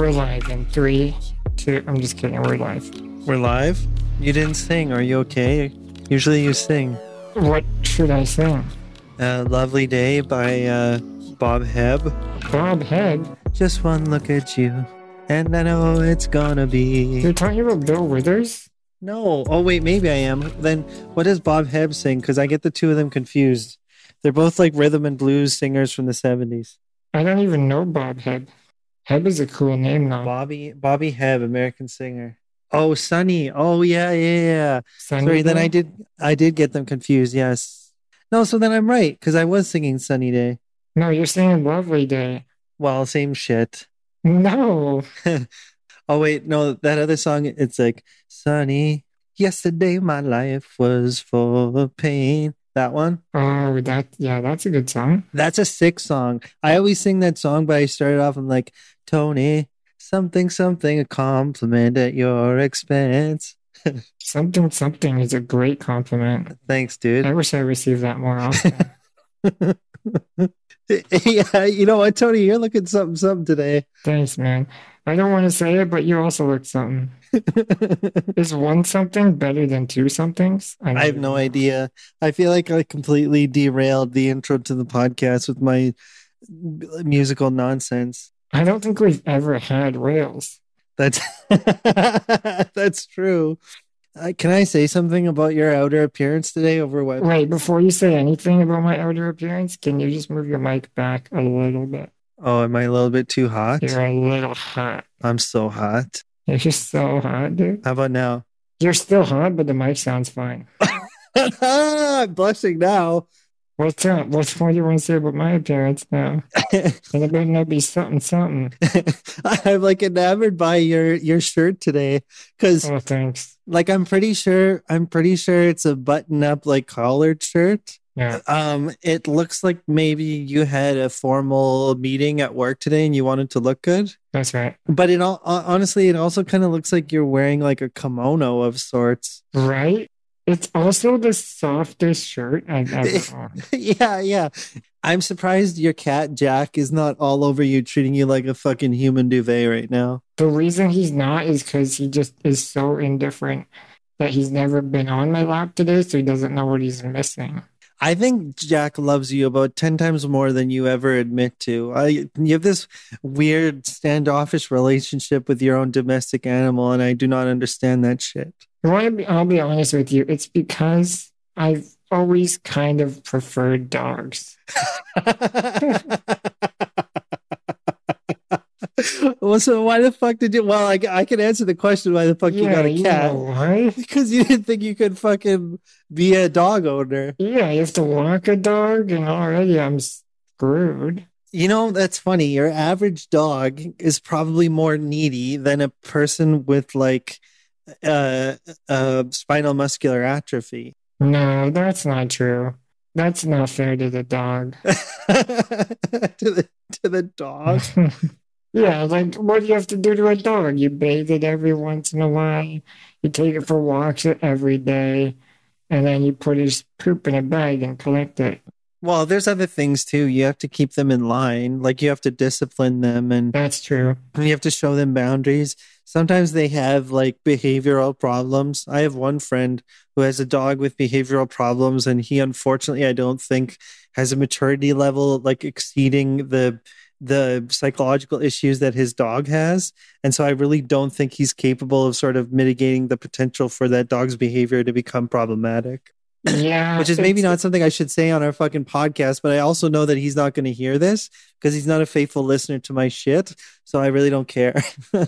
We're live in three, two. I'm just kidding. We're live. We're live? You didn't sing. Are you okay? Usually you sing. What should I sing? Uh, Lovely Day by uh, Bob Hebb. Bob Hebb? Just one look at you, and I know it's gonna be. You're talking about Bill Withers? No. Oh, wait, maybe I am. Then what does Bob Hebb sing? Because I get the two of them confused. They're both like rhythm and blues singers from the 70s. I don't even know Bob Head. Head is a cool name now. Bobby Bobby Hebb, American singer. Oh, Sunny. Oh, yeah, yeah, yeah. Sunny Sorry, then I did I did get them confused. Yes. No, so then I'm right because I was singing Sunny Day. No, you're singing Lovely Day. Well, same shit. No. Oh wait, no, that other song. It's like Sunny. Yesterday my life was full of pain. That one. Oh, that yeah, that's a good song. That's a sick song. I always sing that song, but I started off. I'm like Tony, something, something, a compliment at your expense. Something something is a great compliment. Thanks, dude. I wish I received that more often. yeah, you know what, Tony? You're looking something, something today. Thanks, man. I don't want to say it, but you also look something. Is one something better than two somethings? I have no idea. I feel like I completely derailed the intro to the podcast with my musical nonsense. I don't think we've ever had rails. That's that's true. Uh, can I say something about your outer appearance today over what? Wait, before you say anything about my outer appearance, can you just move your mic back a little bit? Oh, am I a little bit too hot? You're a little hot. I'm so hot. You're just so hot, dude. How about now? You're still hot, but the mic sounds fine. I'm blushing now. What's up? What's what do you want to say about my appearance now? And it better not be something, something. I'm like enamored by your your shirt today because Oh, thanks. like I'm pretty sure I'm pretty sure it's a button up like collared shirt. Yeah. Um, it looks like maybe you had a formal meeting at work today and you wanted to look good. That's right. But it all honestly, it also kind of looks like you're wearing like a kimono of sorts. Right? It's also the softest shirt I've ever owned. yeah, yeah. I'm surprised your cat Jack is not all over you, treating you like a fucking human duvet right now. The reason he's not is because he just is so indifferent that he's never been on my lap today, so he doesn't know what he's missing. I think Jack loves you about 10 times more than you ever admit to. I, you have this weird standoffish relationship with your own domestic animal, and I do not understand that shit. I want to be, I'll be honest with you. It's because I've always kind of preferred dogs. well, so why the fuck did you? Well, I, I can answer the question why the fuck you got a you cat. know why? Because you didn't think you could fucking be a dog owner. Yeah, you have to walk a dog, and already I'm screwed. You know, that's funny. Your average dog is probably more needy than a person with like uh, uh, spinal muscular atrophy. No, that's not true. That's not fair to the dog. to the to the dog. yeah, like what do you have to do to a dog? You bathe it every once in a while. You take it for walks every day, and then you put his poop in a bag and collect it. Well, there's other things too. You have to keep them in line. Like you have to discipline them and That's true. And you have to show them boundaries. Sometimes they have like behavioral problems. I have one friend who has a dog with behavioral problems and he unfortunately I don't think has a maturity level like exceeding the the psychological issues that his dog has. And so I really don't think he's capable of sort of mitigating the potential for that dog's behavior to become problematic. Yeah, Which is maybe not something I should say on our fucking podcast, but I also know that he's not going to hear this because he's not a faithful listener to my shit. So I really don't care.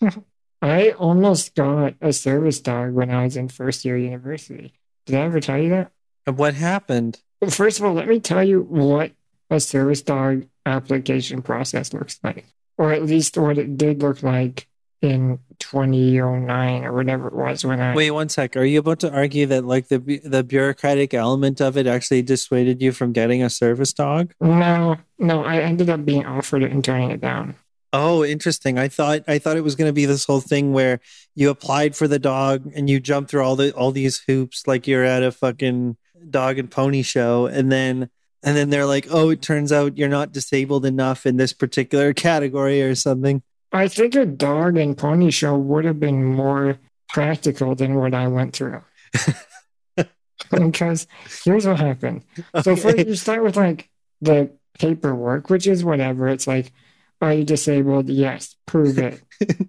I almost got a service dog when I was in first year university. Did I ever tell you that? What happened? Well, First of all, let me tell you what a service dog application process looks like, or at least what it did look like in 2009 or whatever it was when I. Wait one sec. Are you about to argue that like the the bureaucratic element of it actually dissuaded you from getting a service dog? No, no, I ended up being offered it and turning it down. Oh, interesting. I thought I thought it was going to be this whole thing where you applied for the dog and you jump through all the all these hoops like you're at a fucking dog and pony show and then and then they're like, "Oh, it turns out you're not disabled enough in this particular category or something." I think a dog and pony show would have been more practical than what I went through. because here's what happened. So first you start with like the paperwork, which is whatever. It's like, are you disabled? Yes, prove it.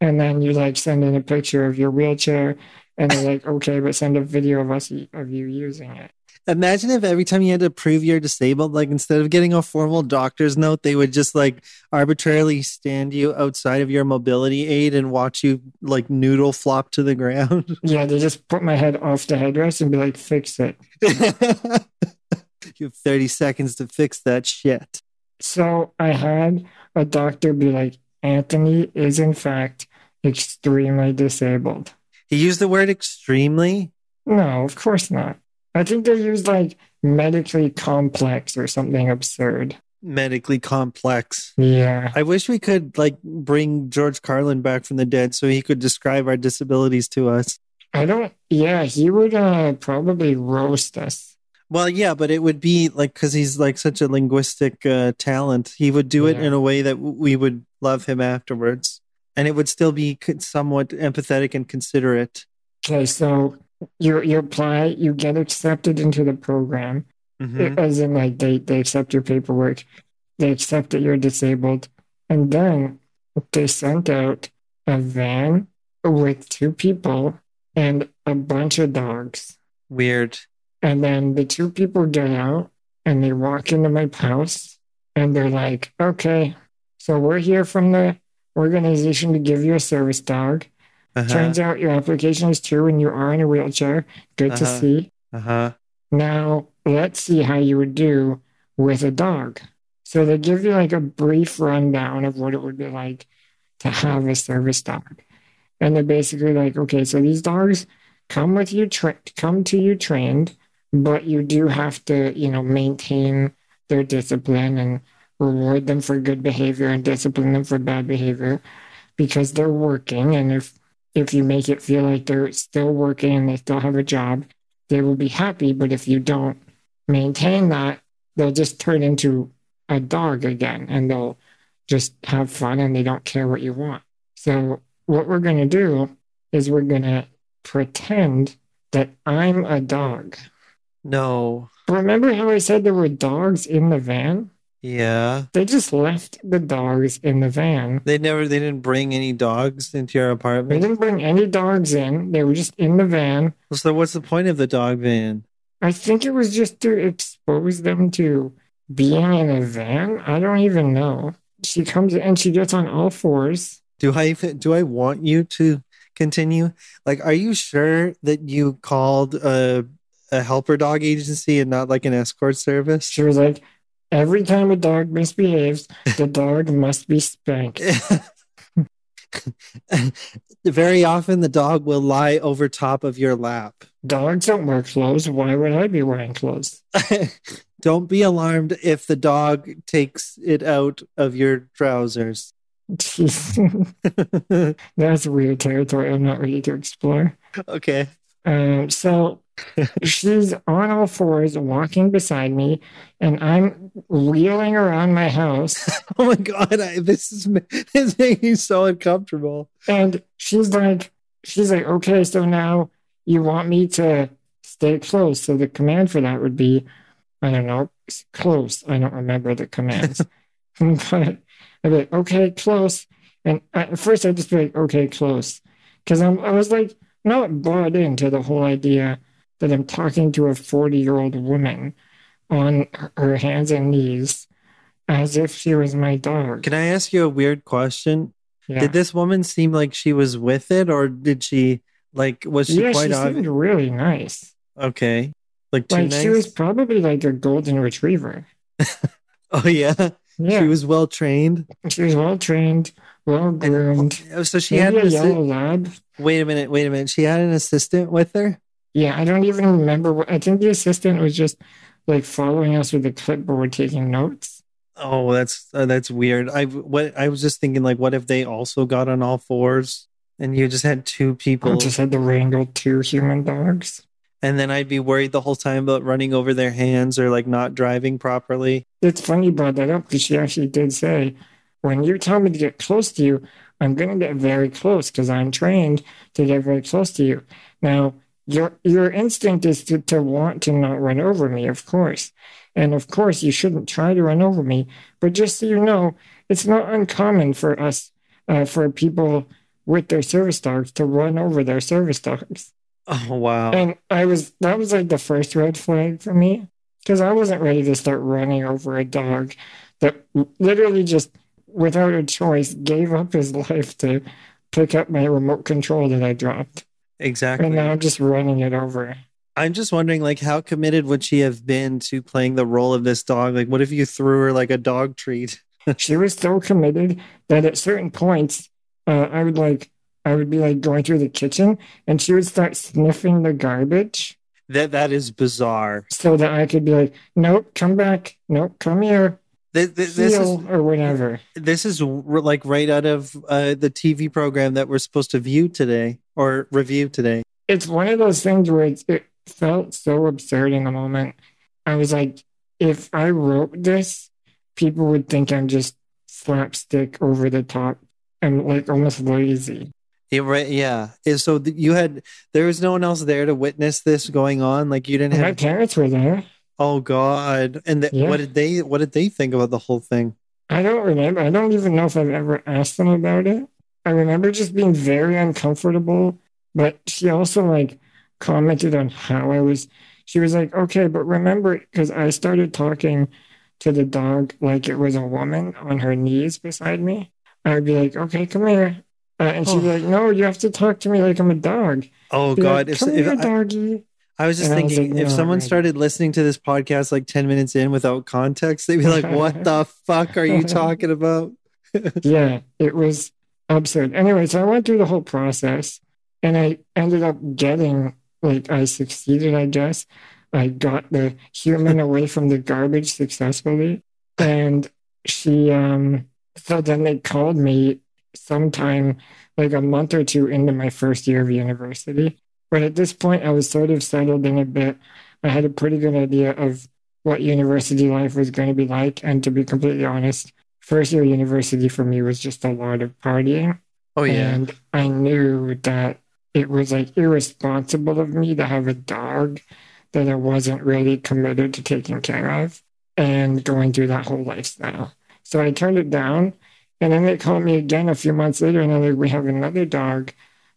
and then you like send in a picture of your wheelchair, and they're like, okay, but send a video of us of you using it. Imagine if every time you had to prove you're disabled, like instead of getting a formal doctor's note, they would just like arbitrarily stand you outside of your mobility aid and watch you like noodle flop to the ground. Yeah, they just put my head off the headrest and be like, fix it. you have 30 seconds to fix that shit. So I had a doctor be like, Anthony is in fact extremely disabled. He used the word extremely. No, of course not. I think they used like medically complex or something absurd. medically complex. Yeah. I wish we could like bring George Carlin back from the dead so he could describe our disabilities to us. I don't, yeah, he would uh, probably roast us. Well, yeah, but it would be like because he's like such a linguistic uh, talent, he would do it in a way that we would love him afterwards, and it would still be somewhat empathetic and considerate. Okay, so you you apply, you get accepted into the program, Mhm. as in like they, they accept your paperwork, they accept that you're disabled, and then they sent out a van with two people and a bunch of dogs. Weird. And then the two people get out and they walk into my house and they're like, okay, so we're here from the organization to give you a service dog. Uh huh. Turns out your application is true and you are in a wheelchair. Good to Uh-huh. see. Uh huh. Now let's see how you would do with a dog. So they give you like a brief rundown of what it would be like to have a service dog. And they're basically like, okay, so these dogs come with you, tra- come to you trained, but you do have to, you know, maintain their discipline and reward them for good behavior and discipline them for bad behavior because they're working. And if if you make it feel like they're still working and they still have a job, they will be happy. But if you don't maintain that, they'll just turn into a dog again and they'll just have fun and they don't care what you want. So, what we're going to do is we're going to pretend that I'm a dog. No. Remember how I said there were dogs in the van? Yeah. They just left the dogs in the van. They never. They didn't bring any dogs into your apartment. They didn't bring any dogs in. They were just in the van. So what's the point of the dog van? I think it was just to expose them to being in a van. I don't even know. She comes and she gets on all fours. Do I even- do I want you to continue? Like, are you sure that you called a a helper dog agency and not like an escort service? She was like, Every time a dog misbehaves, the dog must be spanked. Very often, the dog will lie over top of your lap. Dogs don't wear clothes. Why would I be wearing clothes? Don't be alarmed if the dog takes it out of your trousers. That's weird territory I'm not ready to explore. okay. Um, so she's on all fours walking beside me, and I'm wheeling around my house. Oh my god, I, this is this is making me so uncomfortable. And she's like, she's like, okay, so now you want me to stay close. So the command for that would be, I don't know, close. I don't remember the commands. but I'd be like, okay, close. And at first I'd just be like, okay, close. Because I was like, not bought into the whole idea that I'm talking to a 40 year old woman on her hands and knees as if she was my dog. Can I ask you a weird question? Yeah. Did this woman seem like she was with it, or did she like was she yeah, quite she obvious? seemed really nice. Okay, like too Like nice. she was probably like a golden retriever. oh yeah, Yeah, she was well trained. she was well trained, well groomed. Oh, So she had Maybe an a yellow assi- lab. wait a minute, wait a minute. She had an assistant with her. Yeah, I don't even remember. What, I think the assistant was just like following us with a clipboard, taking notes. Oh, that's uh, that's weird. I what I was just thinking like, what if they also got on all fours and you just had two people? I just had to wrangle two human dogs. and then I'd be worried the whole time about running over their hands or like not driving properly. It's funny you brought that up because she actually did say when you tell me to get close to you, I'm going to get very close because I'm trained to get very close to you. Now, your your instinct is to, to want to not run over me, of course. And of course, you shouldn't try to run over me. But just so you know, it's not uncommon for us, uh, for people with their service dogs to run over their service dogs. Oh wow! And I was that was like the first red flag for me because I wasn't ready to start running over a dog that literally just without a choice gave up his life to pick up my remote control that I dropped. Exactly. And now I'm just running it over. I'm just wondering, like, how committed would she have been to playing the role of this dog? Like, what if you threw her like a dog treat? she was so committed that at certain points, uh, I would like, I would be like going through the kitchen, and she would start sniffing the garbage. That that is bizarre. So that I could be like, nope, come back, nope, come here, this, this, this is or whatever. This is like right out of uh, the TV program that we're supposed to view today or review today. It's one of those things where it, it felt so absurd in the moment. I was like, if I wrote this, people would think I'm just slapstick over the top and like almost lazy. Yeah, right. Yeah. So you had there was no one else there to witness this going on. Like you didn't have. My parents were there. Oh God! And the, yeah. what did they what did they think about the whole thing? I don't remember. I don't even know if I've ever asked them about it. I remember just being very uncomfortable. But she also like commented on how I was. She was like, "Okay, but remember, because I started talking to the dog like it was a woman on her knees beside me. I'd be like, "Okay, come here," uh, and she'd be like, "No, you have to talk to me like I'm a dog." Oh God! Like, come if, here, if doggy. I was just and thinking, was like, if no, someone right. started listening to this podcast like 10 minutes in without context, they'd be like, what the fuck are you talking about? yeah, it was absurd. Anyway, so I went through the whole process and I ended up getting, like, I succeeded, I guess. I got the human away from the garbage successfully. And she, um, so then they called me sometime like a month or two into my first year of university. But at this point, I was sort of settled in a bit. I had a pretty good idea of what university life was going to be like. And to be completely honest, first year university for me was just a lot of partying. Oh, yeah. And I knew that it was like irresponsible of me to have a dog that I wasn't really committed to taking care of and going through that whole lifestyle. So I turned it down. And then they called me again a few months later and they're like, we have another dog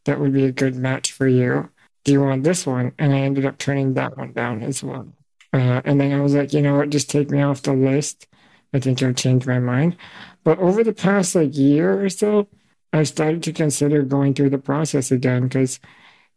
that would be a good match for you do you want this one? And I ended up turning that one down as well. Uh, and then I was like, you know what, just take me off the list. I think I've changed my mind. But over the past like year or so, I've started to consider going through the process again because,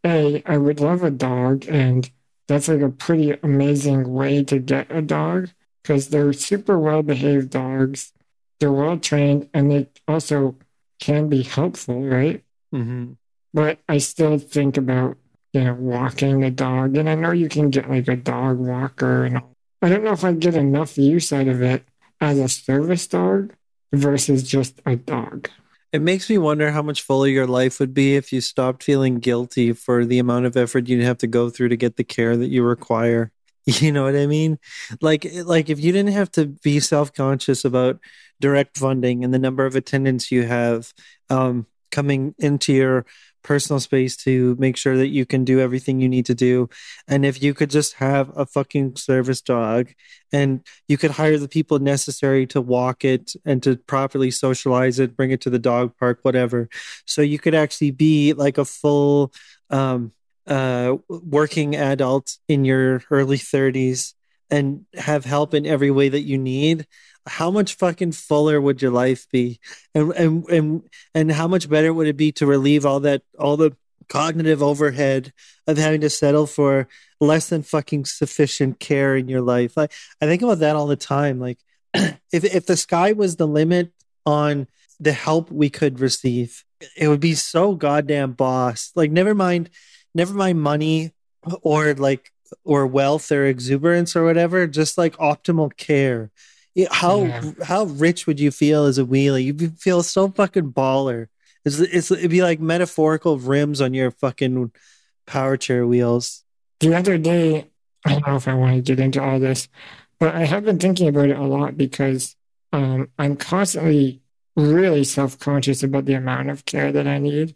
A, I would love a dog. And that's like a pretty amazing way to get a dog because they're super well behaved dogs. They're well trained and they also can be helpful, right? Mm-hmm. But I still think about you know, walking the dog. And I know you can get like a dog walker and I don't know if I'd get enough use out of it as a service dog versus just a dog. It makes me wonder how much fuller your life would be if you stopped feeling guilty for the amount of effort you'd have to go through to get the care that you require. You know what I mean? Like like if you didn't have to be self-conscious about direct funding and the number of attendants you have um, coming into your personal space to make sure that you can do everything you need to do. And if you could just have a fucking service dog and you could hire the people necessary to walk it and to properly socialize it, bring it to the dog park, whatever. So you could actually be like a full um, uh, working adult in your early 30s and have help in every way that you need how much fucking fuller would your life be? And and and and how much better would it be to relieve all that all the cognitive overhead of having to settle for less than fucking sufficient care in your life? Like i think about that all the time like if if the sky was the limit on the help we could receive it would be so goddamn boss. Like never mind never mind money or like or wealth or exuberance or whatever just like optimal care how yeah. how rich would you feel as a wheelie? You'd feel so fucking baller. It's, it's it'd be like metaphorical rims on your fucking power chair wheels. The other day, I don't know if I want to get into all this, but I have been thinking about it a lot because um, I'm constantly really self conscious about the amount of care that I need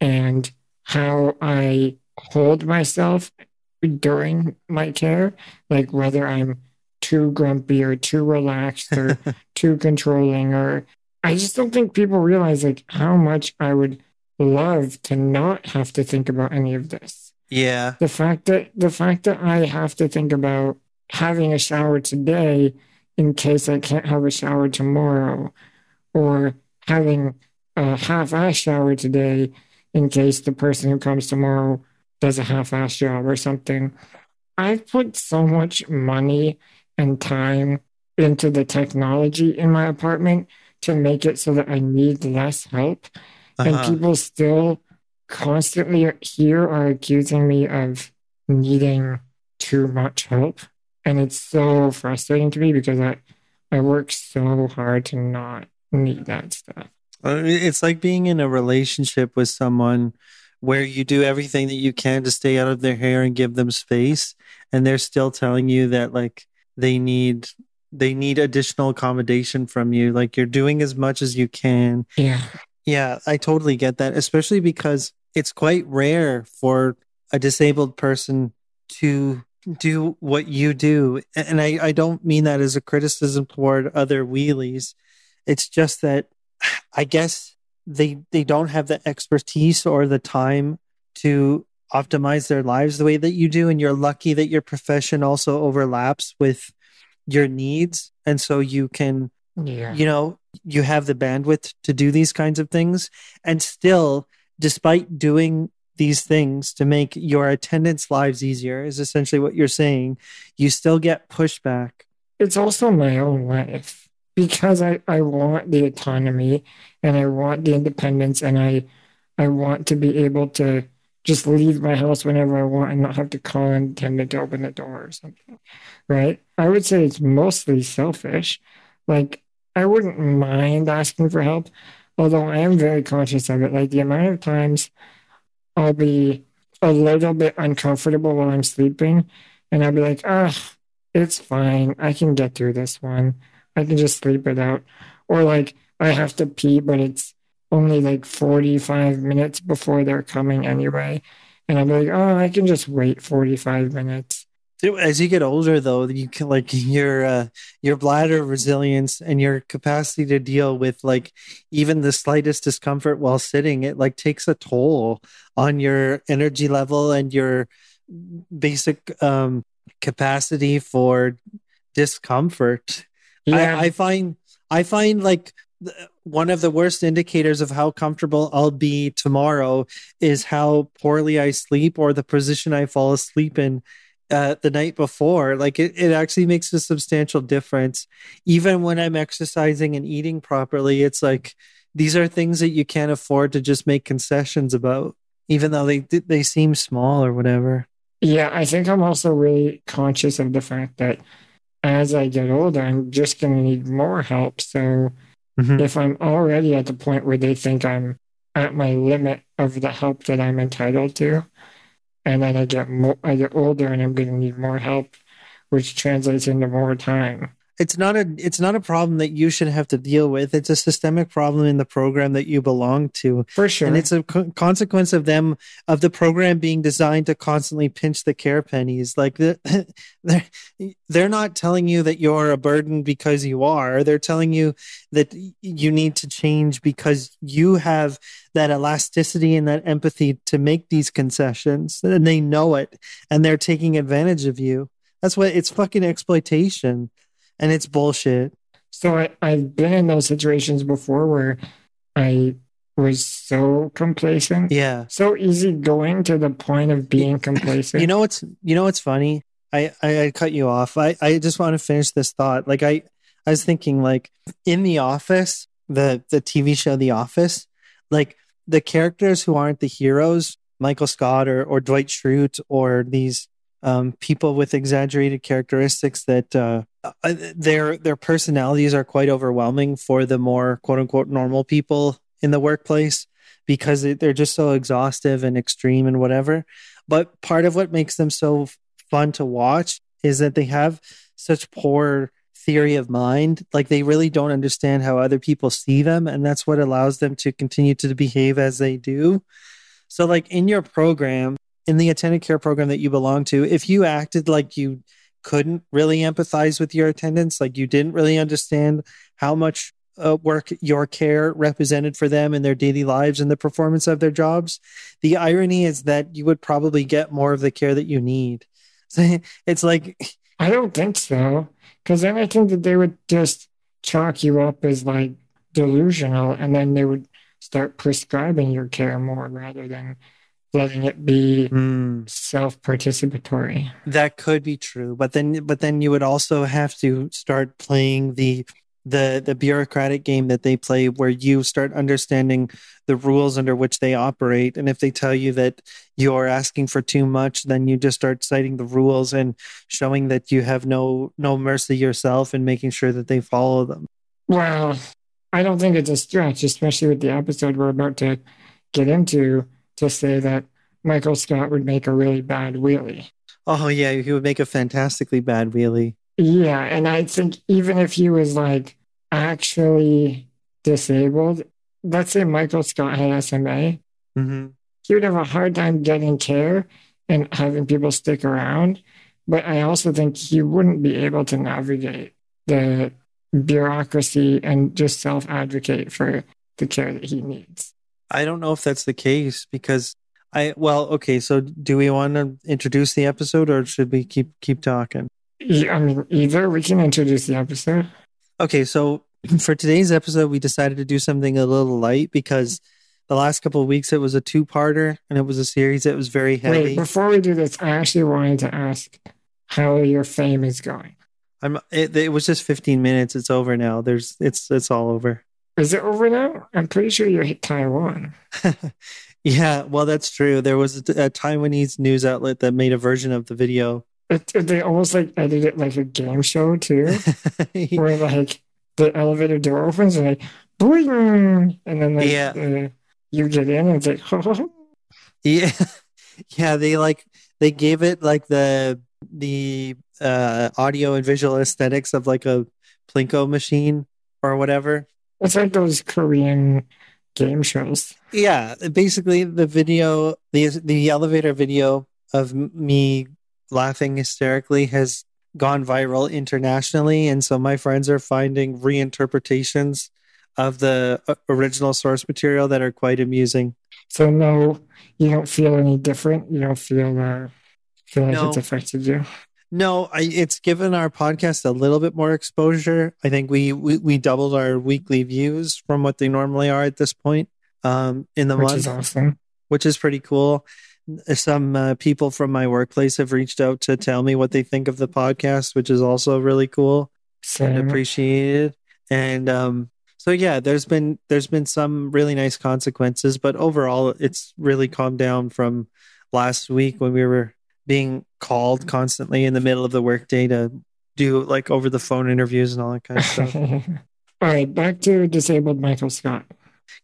and how I hold myself during my care, like whether I'm too grumpy or too relaxed or too controlling or I just don't think people realize like how much I would love to not have to think about any of this. Yeah. The fact that the fact that I have to think about having a shower today in case I can't have a shower tomorrow or having a half-ass shower today in case the person who comes tomorrow does a half-ass job or something. I've put so much money and time into the technology in my apartment to make it so that I need less help. Uh-huh. And people still constantly here are accusing me of needing too much help. And it's so frustrating to me because I, I work so hard to not need that stuff. It's like being in a relationship with someone where you do everything that you can to stay out of their hair and give them space and they're still telling you that like they need they need additional accommodation from you. Like you're doing as much as you can. Yeah. Yeah i totally get that especially because it's quite rare for a disabled person to do what you do. And i i don't mean that as a criticism toward other wheelies. It's just that i guess they they don't have the expertise or the time to optimize their lives the way that you do and you're lucky that your profession also overlaps with your needs. And so you can yeah. you know you have the bandwidth to do these kinds of things. And still despite doing these things to make your attendants lives easier is essentially what you're saying you still get pushback. It's also my own life. Because I, I want the autonomy and I want the independence and I I want to be able to just leave my house whenever I want and not have to call an attendant to open the door or something. Right? I would say it's mostly selfish. Like I wouldn't mind asking for help, although I am very conscious of it. Like the amount of times I'll be a little bit uncomfortable while I'm sleeping and I'll be like, oh, it's fine. I can get through this one. I can just sleep it out. Or like I have to pee, but it's only like 45 minutes before they're coming anyway. And I'm like, oh, I can just wait 45 minutes. As you get older, though, you can like your uh, your bladder resilience and your capacity to deal with like even the slightest discomfort while sitting, it like takes a toll on your energy level and your basic um, capacity for discomfort. Yeah. I, I find I find like one of the worst indicators of how comfortable I'll be tomorrow is how poorly I sleep or the position I fall asleep in uh, the night before. Like it, it actually makes a substantial difference. Even when I'm exercising and eating properly, it's like these are things that you can't afford to just make concessions about, even though they they seem small or whatever. Yeah, I think I'm also really conscious of the fact that as I get older, I'm just going to need more help. So Mm-hmm. If I'm already at the point where they think I'm at my limit of the help that I'm entitled to, and then I get more, I get older and I'm going to need more help, which translates into more time it's not a it's not a problem that you should have to deal with. It's a systemic problem in the program that you belong to. For sure. And it's a co- consequence of them of the program being designed to constantly pinch the care pennies. Like the, they're they're not telling you that you're a burden because you are. They're telling you that you need to change because you have that elasticity and that empathy to make these concessions and they know it and they're taking advantage of you. That's what it's fucking exploitation and it's bullshit. So I, I've been in those situations before where I was so complacent. Yeah. So easygoing to the point of being complacent. You know what's you know what's funny? I, I, I cut you off. I, I just want to finish this thought. Like I I was thinking like in the office, the the TV show The Office, like the characters who aren't the heroes, Michael Scott or or Dwight Schrute or these um, people with exaggerated characteristics that uh, uh, their their personalities are quite overwhelming for the more quote unquote normal people in the workplace because they're just so exhaustive and extreme and whatever. But part of what makes them so fun to watch is that they have such poor theory of mind. Like they really don't understand how other people see them. And that's what allows them to continue to behave as they do. So, like in your program, in the attendant care program that you belong to, if you acted like you couldn't really empathize with your attendants, like you didn't really understand how much uh, work your care represented for them in their daily lives and the performance of their jobs, the irony is that you would probably get more of the care that you need. It's like I don't think so. Because then I think that they would just chalk you up as like delusional and then they would start prescribing your care more rather than letting it be mm. self participatory. That could be true. But then but then you would also have to start playing the the the bureaucratic game that they play where you start understanding the rules under which they operate and if they tell you that you're asking for too much then you just start citing the rules and showing that you have no no mercy yourself and making sure that they follow them well i don't think it's a stretch especially with the episode we're about to get into to say that michael scott would make a really bad wheelie oh yeah he would make a fantastically bad wheelie yeah, and I think even if he was like actually disabled, let's say Michael Scott had SMA, mm-hmm. he would have a hard time getting care and having people stick around. But I also think he wouldn't be able to navigate the bureaucracy and just self advocate for the care that he needs. I don't know if that's the case because I well, okay, so do we want to introduce the episode or should we keep keep talking? I mean, either we can introduce the episode. Okay, so for today's episode, we decided to do something a little light because the last couple of weeks it was a two-parter and it was a series that was very heavy. Wait, before we do this, I actually wanted to ask how your fame is going. I'm. It, it was just 15 minutes. It's over now. There's. It's. It's all over. Is it over now? I'm pretty sure you're hit Taiwan. yeah, well, that's true. There was a, a Taiwanese news outlet that made a version of the video it, they almost like edited it like a game show too, where like the elevator door opens and like boing, and then like yeah. Uh, you get in and it's like yeah, yeah. They like they gave it like the the uh audio and visual aesthetics of like a plinko machine or whatever. It's like those Korean game shows. Yeah, basically the video, the the elevator video of me laughing hysterically has gone viral internationally. And so my friends are finding reinterpretations of the uh, original source material that are quite amusing. So no, you don't feel any different. You don't feel uh, feel like no. it's affected you. No, I, it's given our podcast a little bit more exposure. I think we, we we doubled our weekly views from what they normally are at this point um, in the which month, is awesome. Which is pretty cool some uh, people from my workplace have reached out to tell me what they think of the podcast, which is also really cool Same. and appreciated. And um, so yeah, there's been there's been some really nice consequences, but overall, it's really calmed down from last week when we were being called constantly in the middle of the workday to do like over the phone interviews and all that kind of stuff. all right, back to disabled Michael Scott.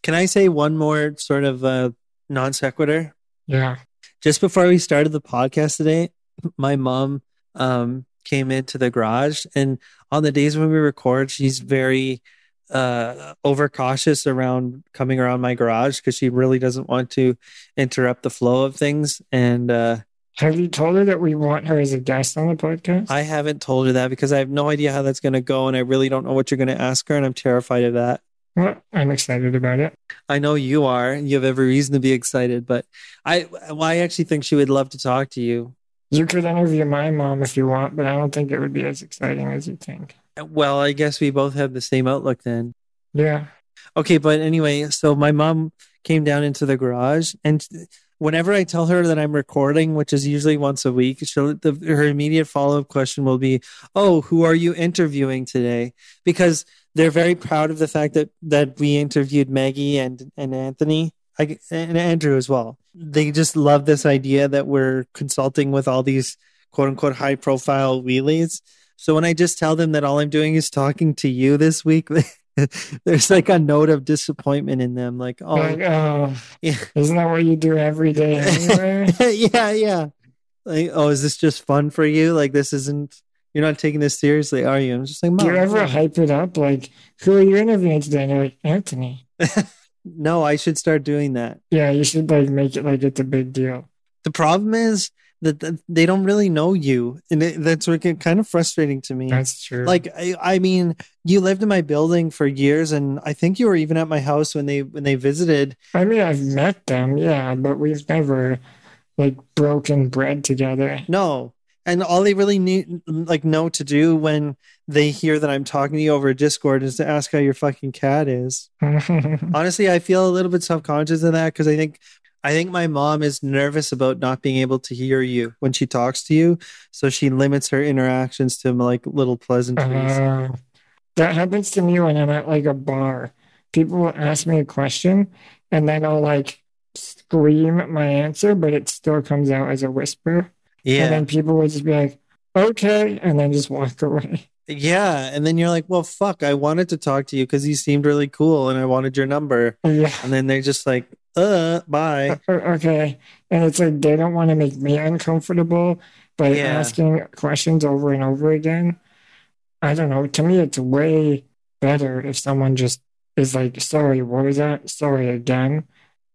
Can I say one more sort of uh, non sequitur? Yeah just before we started the podcast today, my mom um, came into the garage, and on the days when we record, she's very uh, overcautious around coming around my garage because she really doesn't want to interrupt the flow of things. And uh, have you told her that we want her as a guest on the podcast? I haven't told her that because I have no idea how that's going to go, and I really don't know what you're going to ask her, and I'm terrified of that. Well, I'm excited about it. I know you are. You have every reason to be excited, but I well, I actually think she would love to talk to you. You could interview my mom if you want, but I don't think it would be as exciting as you think. Well, I guess we both have the same outlook then. Yeah. Okay, but anyway, so my mom came down into the garage and whenever I tell her that I'm recording, which is usually once a week, she'll, the, her immediate follow up question will be, "Oh, who are you interviewing today?" Because they're very proud of the fact that that we interviewed Maggie and and Anthony I, and Andrew as well. They just love this idea that we're consulting with all these quote unquote high profile wheelies. So when I just tell them that all I'm doing is talking to you this week, there's like a note of disappointment in them. Like, oh, like, oh yeah. isn't that what you do every day anyway? yeah, yeah. Like, oh, is this just fun for you? Like, this isn't You're not taking this seriously, are you? I'm just like, Do you Mom, ever hype it up? Like, who are you interviewing today? And they're like, Anthony. no, I should start doing that. Yeah, you should like make it like it's a big deal. The problem is that th- they don't really know you, and it, that's kind of frustrating to me. That's true. Like, I, I mean, you lived in my building for years, and I think you were even at my house when they when they visited. I mean, I've met them, yeah, but we've never like broken bread together. No, and all they really need, like, know to do when they hear that I'm talking to you over Discord is to ask how your fucking cat is. honestly i feel a little bit self-conscious of that because i think i think my mom is nervous about not being able to hear you when she talks to you so she limits her interactions to like little pleasantries Uh, that happens to me when I'm at like a bar. People will ask me a question and then I'll like scream my answer, but it still comes out as a whisper. Yeah. And then people will just be like, okay, and then just walk away. yeah and then you're like well fuck i wanted to talk to you because you seemed really cool and i wanted your number Yeah. and then they're just like uh bye Okay. And it's like they don't want to make me uncomfortable by Yeah. asking questions over and over again. I don't know. To me, it's way better if someone just is like, sorry, what was that? Sorry again.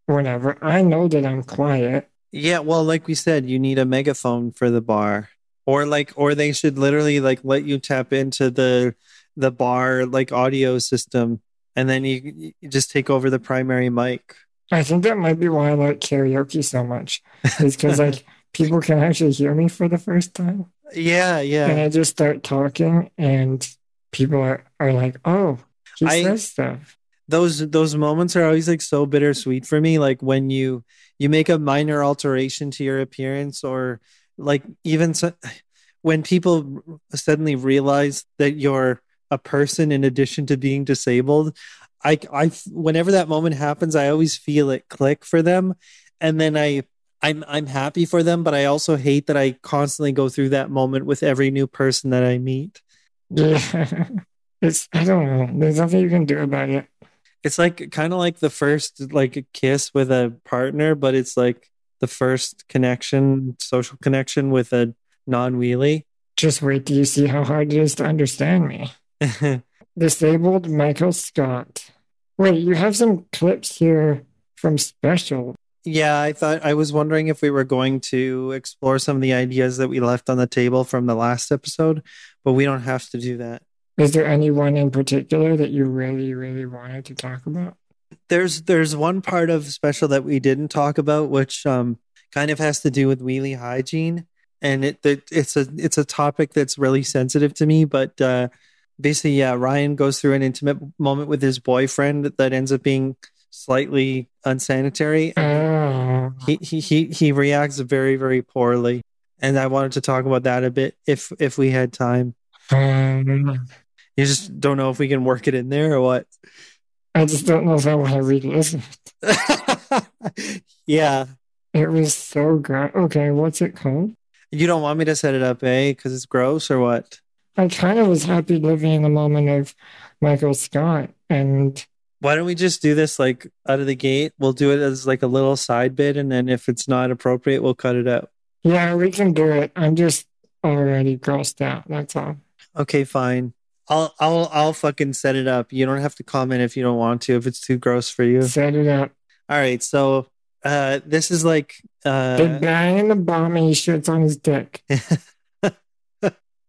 Whatever. I know that I'm quiet. Yeah, well, like we said, you need a megaphone for the bar. Or like or they should literally like let you tap into the the bar like audio system and then you, you just take over the primary mic. I think that might be why I like karaoke so much. Is because like people can actually hear me for the first time. Yeah, yeah. And. I just start talking and people are, are like, oh, he I- says stuff. Those those moments are always like so bittersweet for me like when you you make a minor alteration to your appearance or like even so, when people suddenly realize that you're a person in addition to being disabled I, I whenever that moment happens i always feel it click for them and then i i'm i'm happy for them but i also hate that i constantly go through that moment with every new person that i meet Yeah. It's I don't know. There's nothing you can do about it. it's like kind of like the first like a kiss with a partner but it's like the first connection social connection with a non-wheelie Just wait till you see how hard it is to understand me. Disabled Michael Scott. Wait, you have some clips here from special. Yeah, I thought I was wondering if we were going to explore some of the ideas that we left on the table from the last episode, but we don't have to do that. Is there anyone in particular that you really, really wanted to talk about? There's there's one part of special that we didn't talk about, which um kind of has to do with wheelie hygiene, and it, it it's a it's a topic that's really sensitive to me. But uh, basically, yeah, Ryan goes through an intimate moment with his boyfriend that ends up being slightly unsanitary. He he he he reacts very very poorly and i wanted to talk about that a bit if if we had time um, you just don't know if we can work it in there or what I just don't know if I want to re-listen. yeah It was so good. Okay, what's it called? you don't want me to set it up eh because it's gross or what I kind of was happy living in the moment of Michael Scott, and why don't we just do this like out of the gate we'll do it as like a little side bit and then if it's not appropriate we'll cut it out yeah, we can do it. I'm just already grossed out. That's all. okay fine i'll i'll i'll fucking set it up you don't have to comment if you don't want to if it's too gross for you Set it up. all right so uh this is like uh The guy in the bomb he shits on his dick.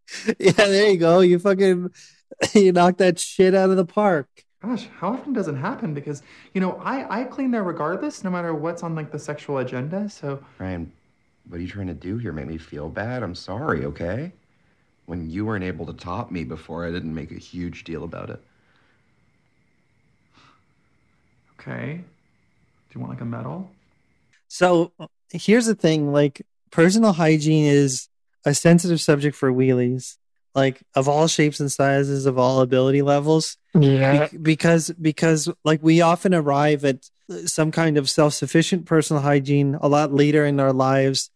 yeah, there you go. You fucking you knocked that shit out of the park. Gosh, how often does it happen? Because you know, I I clean there regardless, no matter what's on like the sexual agenda. So Ryan, what are you trying to do here? Make me feel bad? I'm sorry, okay? When you weren't able to top me before, I didn't make a huge deal about it. okay, do you want like a medal? So here's the thing: like personal hygiene is a sensitive subject for wheelies, like of all shapes and sizes, of all ability levels. Yeah. Be- because because like we often arrive at uh, some kind of self-sufficient personal hygiene a lot later in our lives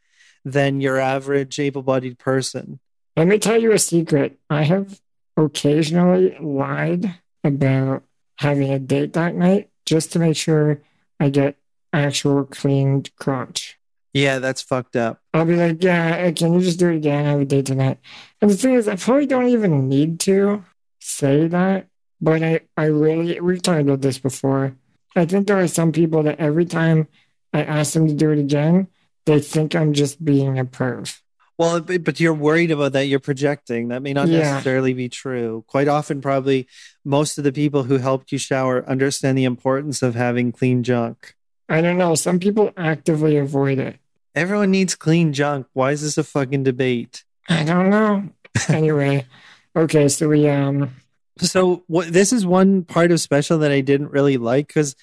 than your average able-bodied person. Let me tell you a secret. I have occasionally lied about having a date that night just to make sure I get actual cleaned crotch. Yeah, that's fucked up. I'll be like, yeah, can you just do it again? I have a date tonight. And the thing is, I probably don't even need to say that, but I, I really, we've talked about this before. I think there are some people that every time I ask them to do it again, they think I'm just being a perv. Well, but but you're worried about that. You're projecting. That may not Yeah. necessarily be true. Quite often, probably most of the people who helped you shower understand the importance of having clean junk. I don't know. Some people actively avoid it. Everyone needs clean junk. Why is this a fucking debate? I don't know. anyway, okay, so we, um, So what this is one part of special that I didn't really like because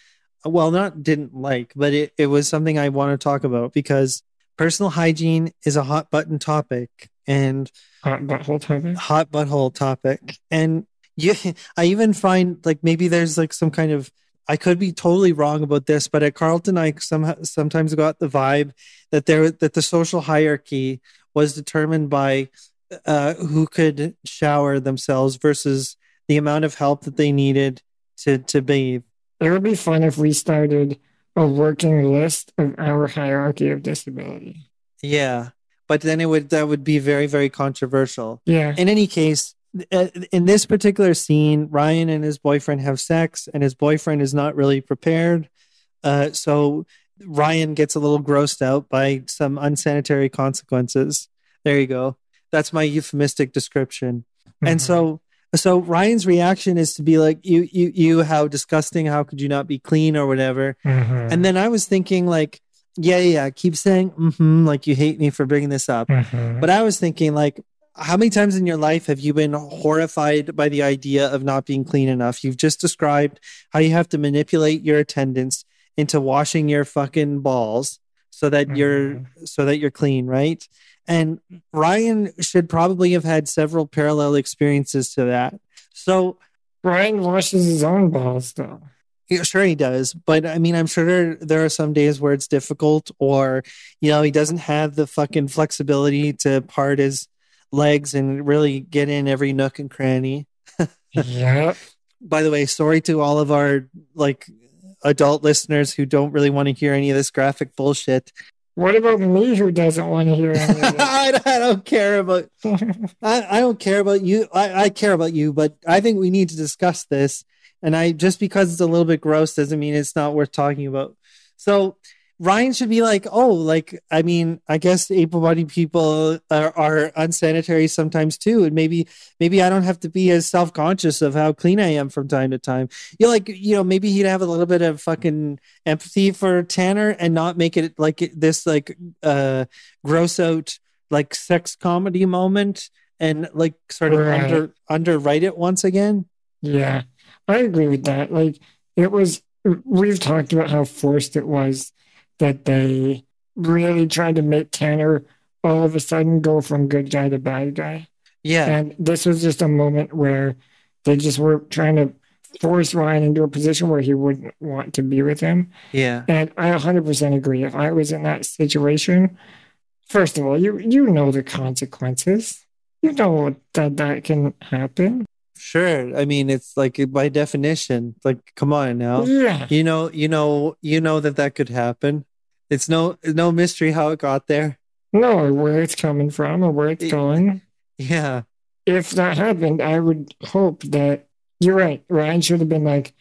well not didn't like, but it, it was something I want to talk about because personal hygiene is a hot button topic and hot butthole topic. hot butthole topic. And you I even find like maybe there's like some kind of I could be totally wrong about this, but at Carleton I some, sometimes got the vibe that there that the social hierarchy was determined by uh, who could shower themselves versus the amount of help that they needed to to bathe. It would be fun if we started a working list of our hierarchy of disability. Yeah, but then it would that would be very very controversial. Yeah. In any case, in this particular scene, Ryan and his boyfriend have sex, and his boyfriend is not really prepared. Uh, so Ryan gets a little grossed out by some unsanitary consequences. There you go. That's my euphemistic description. And Mhm. so, so Ryan's reaction is to be like, "You, you, you! How disgusting! How could you not be clean or whatever?" Mhm. And then I was thinking, like, "Yeah, yeah, keep saying, mm-hmm, like you hate me for bringing this up." Mhm. But I was thinking, like, how many times in your life have you been horrified by the idea of not being clean enough? You've just described how you have to manipulate your attendants into washing your fucking balls so that you're mm-hmm. so that you're clean, right? And Ryan should probably have had several parallel experiences to that. So Ryan washes his own balls, though. yeah, sure he does, but I mean, I'm sure there, there are some days where it's difficult, or you know, he doesn't have the fucking flexibility to part his legs and really get in every nook and cranny. yeah. By the way, sorry to all of our like adult listeners who don't really want to hear any of this graphic bullshit. What about me who doesn't want to hear any of I, I don't care about? I, I don't care about you. I, I care about you, but I think we need to discuss this. And I just because it's a little bit gross doesn't mean it's not worth talking about. So Ryan should be like, oh, like I mean, I guess able-bodied people are, are unsanitary sometimes too, and maybe maybe I don't have to be as self-conscious of how clean I am from time to time. You know, like you know, maybe he'd have a little bit of fucking empathy for Tanner and not make it like this like uh gross out like sex comedy moment and like sort of Right. under underwrite it once again. Yeah, I agree with that. Like, it was, we've talked about how forced it was that they really tried to make Tanner all of a sudden go from good guy to bad guy. Yeah. And this was just a moment where they just were trying to force Ryan into a position where he wouldn't want to be with him. Yeah. And I 100% agree. If I was in that situation, first of all, you you know the consequences. You know that that can happen. Sure. I mean, it's like by definition, like come on now. Yeah. You know, you know, you know that that could happen. It's no no mystery how it got there. No, or where it's coming from or where it's Y- going. Yeah. If that happened, I would hope that you're right. Ryan should have been like,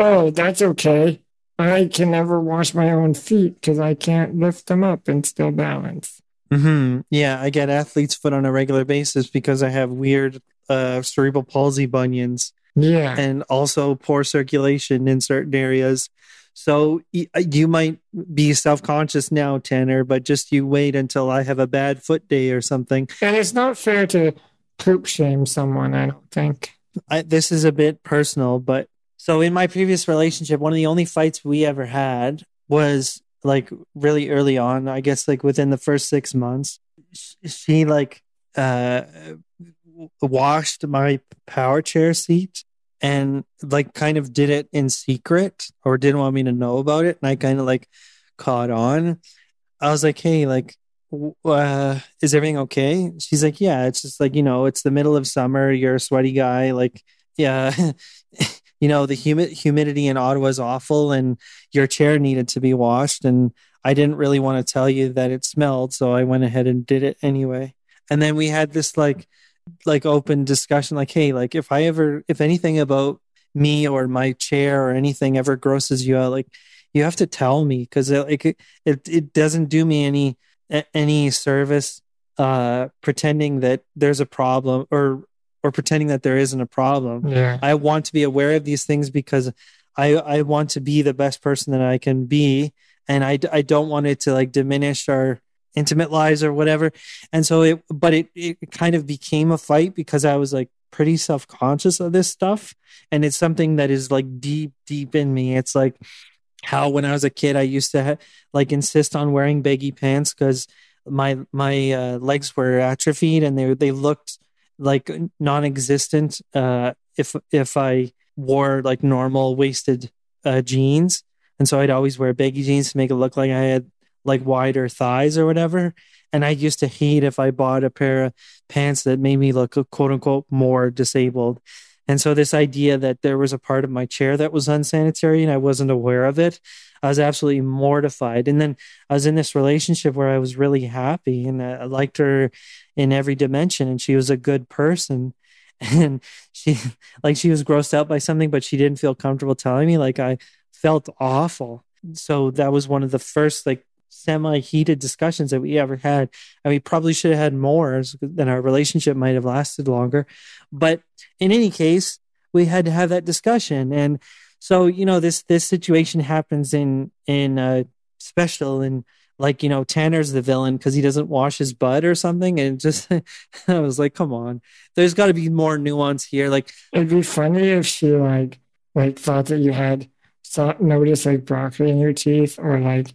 oh, that's okay. I can never wash my own feet because I can't lift them up and still balance. hmm Yeah, I get athlete's foot on a regular basis because I have weird uh cerebral palsy bunions Yeah. and also poor circulation in certain areas. So uh, you might be self-conscious now, Tanner, but just you wait until I have a bad foot day or something. And it's not fair to poop shame someone, I don't think. I, this is a bit personal, but so in my previous relationship, one of the only fights we ever had was like really early on. I guess like within the first six months, Sh- she like uh washed my power chair seat and like kind of did it in secret or didn't want me to know about it, and I kind of like caught on. I was like, hey, like uh, is everything okay? She's like, yeah, it's just like, you know, it's the middle of summer. You're a sweaty guy. Like, yeah, you know, the humi- humidity in Ottawa is awful and your chair needed to be washed. And I didn't really want to tell you that it smelled. So I went ahead and did it anyway. And then we had this like, like open discussion like, hey, like if I ever, if anything about me or my chair or anything ever grosses you out, like you have to tell me because it, like it, it, it doesn't do me any, any service uh pretending that there's a problem or or pretending that there isn't a problem. Yeah. I want to be aware of these things because I I want to be the best person that I can be, and I I don't want it to like diminish our intimate lives or whatever. And so it, but it it kind of became a fight because I was like pretty self conscious of this stuff, and it's something that is like deep deep in me. It's like how when I was a kid I used to ha- like insist on wearing baggy pants because my my uh, legs were atrophied and they they looked like non-existent uh, if if I wore like normal waisted uh, jeans, and so I'd always wear baggy jeans to make it look like I had like wider thighs or whatever. And I used to hate if I bought a pair of pants that made me look quote unquote more disabled. And so this idea that there was a part of my chair that was unsanitary and I wasn't aware of it, I was absolutely mortified. And then I was in this relationship where I was really happy and I liked her in every dimension and she was a good person. And she like she was grossed out by something, but she didn't feel comfortable telling me. Like I felt awful. So that was one of the first like semi heated discussions that we ever had. And we probably should have had more, than our relationship might have lasted longer. But in any case, we had to have that discussion. And so, you know, this this situation happens in in uh special and like, you know, Tanner's the villain because he doesn't wash his butt or something. And just I was like, come on. There's gotta be more nuance here. Like It'd be funny if she like like thought that you had saw noticed like broccoli in your teeth or like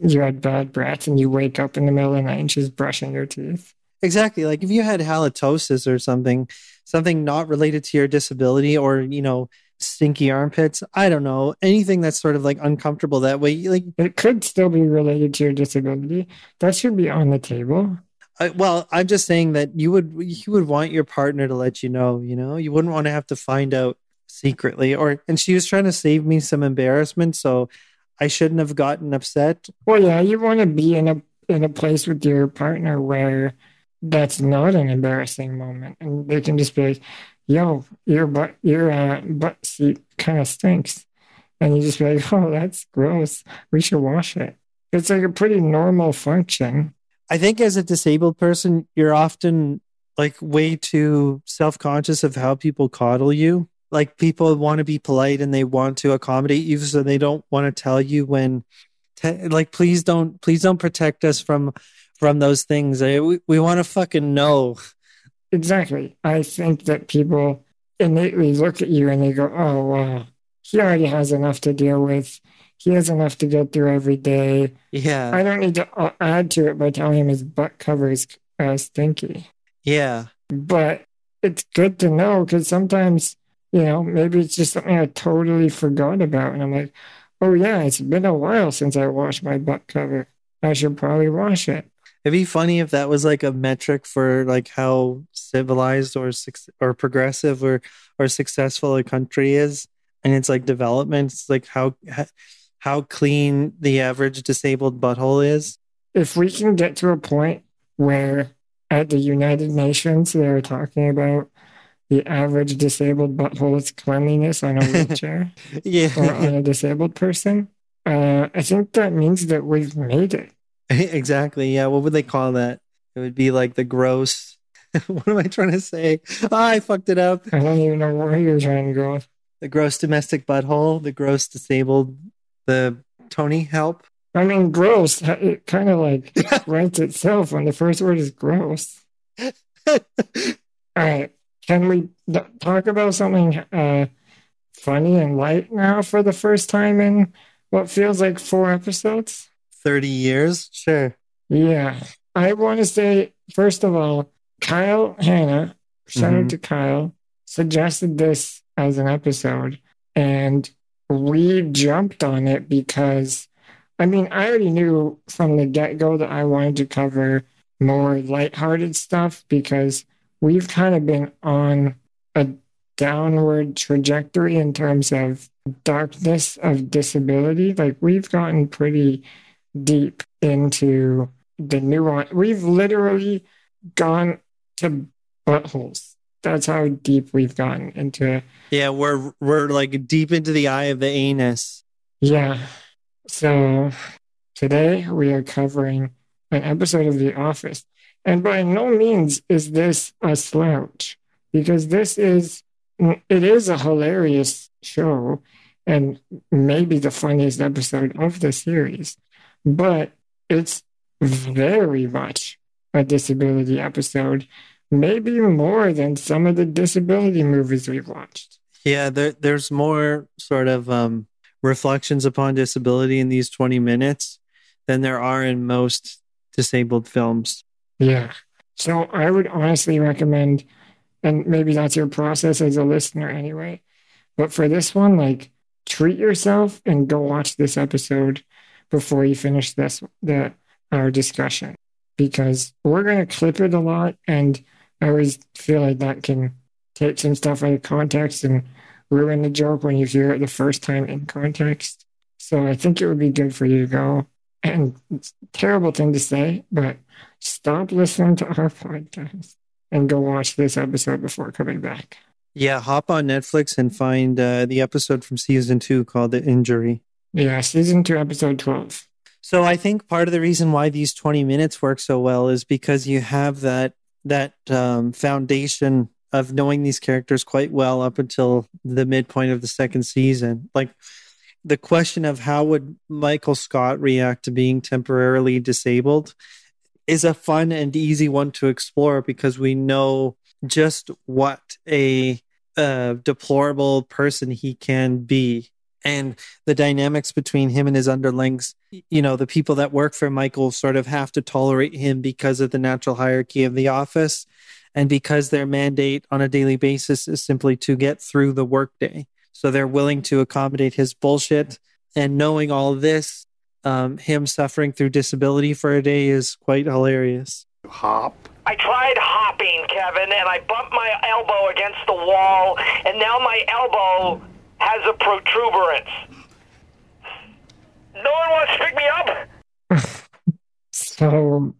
you had bad breath and you wake up in the middle of the night and she's brushing your teeth. Exactly. Like if you had halitosis or something, something not related to your disability or, you know, stinky armpits, I don't know, anything that's sort of like uncomfortable that way. Like It could still be related to your disability. That should be on the table. I, well, I'm just saying that you would you would want your partner to let you know, you know? You wouldn't want to have to find out secretly or and she was trying to save me some embarrassment, so I shouldn't have gotten upset. Well, yeah, you want to be in a in a place with your partner where that's not an embarrassing moment, and they can just be like, "Yo, your butt, your uh, butt seat kind of stinks," and you just be like, "Oh, that's gross. We should wash it." It's like a pretty normal function. I think as a disabled person, you're often like way too self-conscious of how people coddle you. Like people want to be polite and they want to accommodate you, so they don't want to tell you when. Te- like, please don't, please don't protect us from from those things. We we want to fucking know. Exactly. I think that people innately look at you and they go, "Oh, wow, he already has enough to deal with. He has enough to get through every day. Yeah, I don't need to uh, add to it by telling him his butt cover is uh, stinky." yeah, But it's good to know because sometimes, you know, maybe it's just something I totally forgot about, and I'm like, "Oh yeah, it's been a while since I washed my butt cover. I should probably wash it." It'd be funny if that was like a metric for like how civilized or or progressive or or successful a country is, and it's like development. It's like how how clean the average disabled butthole is. if we can get to a point where at the United Nations they're talking about the average disabled butthole's cleanliness on a wheelchair or on a disabled person, uh, I think that means that we've made it. exactly. Yeah, what would they call that? It would be like the gross. what am I trying to say? Ah, I fucked it up. I don't even know where you're trying to go. The gross domestic butthole, the gross disabled, the Tony help. I mean, gross. It kind of like writes itself when the first word is gross. All right. Can we talk about something uh, funny and light now for the first time in what feels like four episodes? 30 years? Sure. Yeah. I want to say, first of all, Kyle Hanna, shout out Mhm. to Kyle, suggested this as an episode. And we jumped on it because, I mean, I already knew from the get go that I wanted to cover more lighthearted stuff because we've kind of been on a downward trajectory in terms of darkness of disability. Like we've gotten pretty deep into the nuance. We've literally gone to buttholes. That's how deep we've gotten into. it. Yeah, we're we're like deep into the eye of the anus. Yeah. So today we are covering an episode of The Office. And by no means is this a slouch because this is it is a hilarious show and maybe the funniest episode of the series, but it's very much a disability episode, maybe more than some of the disability movies we've watched. Yeah, there, there's more sort of um, reflections upon disability in these 20 minutes than there are in most disabled films. Yeah. So I would honestly recommend, and maybe that's your process as a listener anyway, but for this one, like treat yourself and go watch this episode before you finish this the our discussion because we're going to clip it a lot and i always feel like that can take some stuff out of context and ruin the joke when you hear it the first time in context so i think it would be good for you to go and it's a terrible thing to say but stop listening to our podcast and go watch this episode before coming back yeah, hop on Netflix and find uh, the episode from season two called The Injury. Yeah, season two, episode 12. So I think part of the reason why these 20 minutes work so well is because you have that that um, foundation of knowing these characters quite well up until the midpoint of the second season. Like the question of how would Michael Scott react to being temporarily disabled is a fun and easy one to explore because we know just what a deplorable person he can be. And the dynamics between him and his underlings you know the people that work for michael sort of have to tolerate him because of the natural hierarchy of the office and because their mandate on a daily basis is simply to get through the workday so they're willing to accommodate his bullshit and knowing all this um, him suffering through disability for a day is quite hilarious hop I tried hopping, Kevin, and I bumped my elbow against the wall, and now my elbow has a protuberance. No one wants to pick me up. so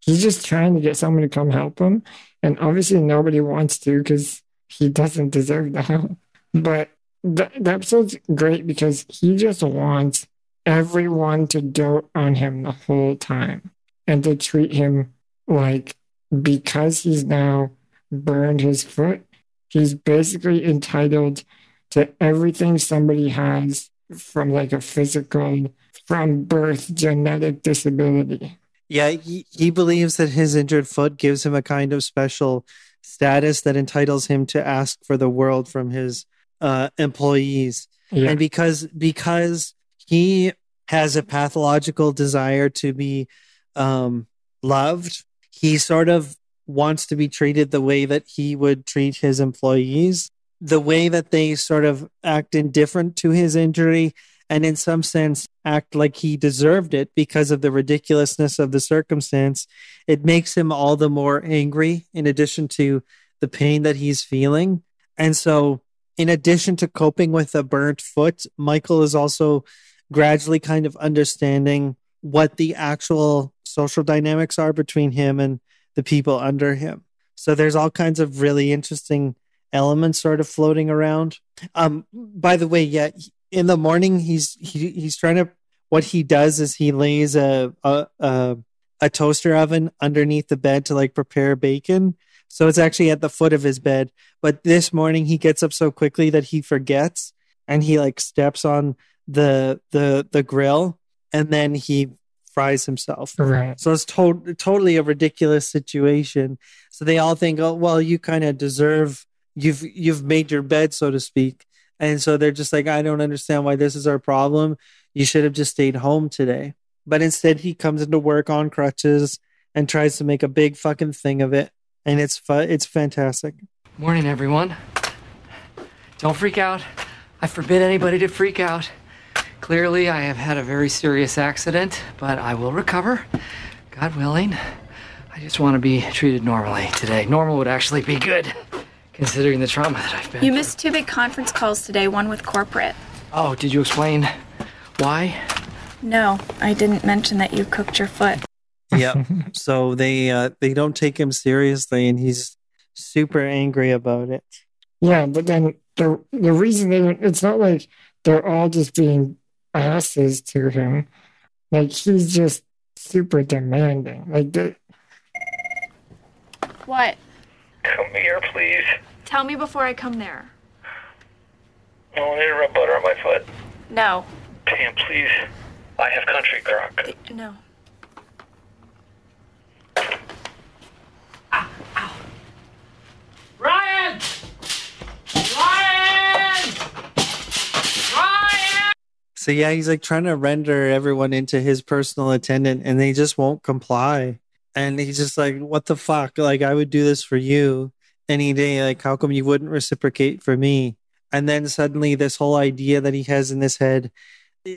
he's just trying to get someone to come help him, and obviously nobody wants to because he doesn't deserve the help. But the, the episode's great because he just wants everyone to dote on him the whole time and to treat him like because he's now burned his foot, he's basically entitled to everything somebody has from like a physical, from birth genetic disability. Yeah, he, he believes that his injured foot gives him a kind of special status that entitles him to ask for the world from his uh, employees. Yeah. And because because he has a pathological desire to be um, loved he sort of wants to be treated the way that he would treat his employees. The way that they sort of act indifferent to his injury and in some sense act like he deserved it because of the ridiculousness of the circumstance, it makes him all the more angry in addition to the pain that he's feeling. And so, in addition to coping with a burnt foot, Michael is also gradually kind of understanding what the actual social dynamics are between him and the people under him. So there's all kinds of really interesting elements sort of floating around. Um, by the way, yeah, in the morning he's he, he's trying to. What he does is he lays a, a a a toaster oven underneath the bed to like prepare bacon. So it's actually at the foot of his bed. But this morning he gets up so quickly that he forgets and he like steps on the the the grill and then he fries himself. Right. So it's to- totally a ridiculous situation. So they all think, oh, well, you kind of deserve you've you've made your bed, so to speak. And so they're just like, I don't understand why this is our problem. You should have just stayed home today. But instead, he comes into work on crutches and tries to make a big fucking thing of it. And it's fu- it's fantastic. Morning, everyone. Don't freak out. I forbid anybody to freak out. Clearly, I have had a very serious accident, but I will recover, God willing. I just want to be treated normally today. Normal would actually be good. considering the trauma that I've been. You through. missed two big conference calls today, one with corporate. Oh, did you explain why? No, I didn't mention that you cooked your foot. Yep. so they uh, they don't take him seriously, and he's super angry about it. Yeah, but then the the reason they don't, it's not like they're all just being asses to him. Like he's just super demanding. Like the, What? Come here, please. Tell me before I come there. I want you to rub butter on my foot. No. Pam, please. I have country crock. No. Ryan! Ryan! Ryan! So yeah, he's like trying to render everyone into his personal attendant, and they just won't comply. And he's just like, "What the fuck? Like, I would do this for you any day. Like, how come you wouldn't reciprocate for me?" And then suddenly, this whole idea that he has in his head,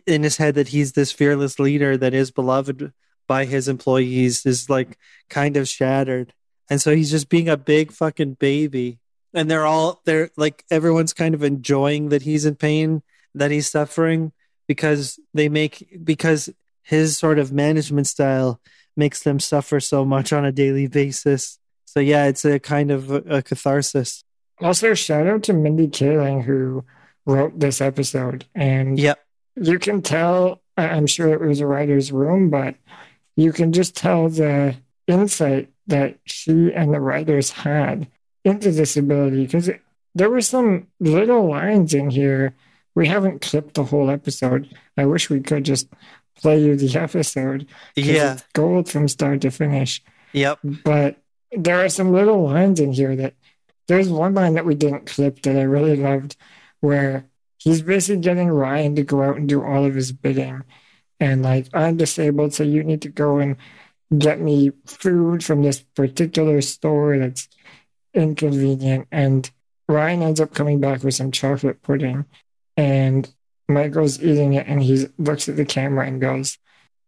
in his head, that he's this fearless leader that is beloved by his employees, is like kind of shattered. And so he's just being a big fucking baby. And they're all they're like everyone's kind of enjoying that he's in pain, that he's suffering because they make because his sort of management style makes them suffer so much on a daily basis. So yeah, it's a kind of a, a catharsis. also shout out to Mindy Kaling who wrote this episode, and Yep. you can tell. I'm sure it was a writer's room, but you can just tell the insight that she and the writers had into disability because there were some little lines in here. We haven't clipped the whole episode. I wish we could just play you the episode. Yeah. it's gold from start to finish. Yep. But there are some little lines in here that there's one line that we didn't clip that I really loved where he's basically getting Ryan to go out and do all of his bidding. And like, I'm disabled, so you need to go and get me food from this particular store that's inconvenient. And Ryan ends up coming back with some chocolate pudding. And Michael's eating it and he looks at the camera and goes,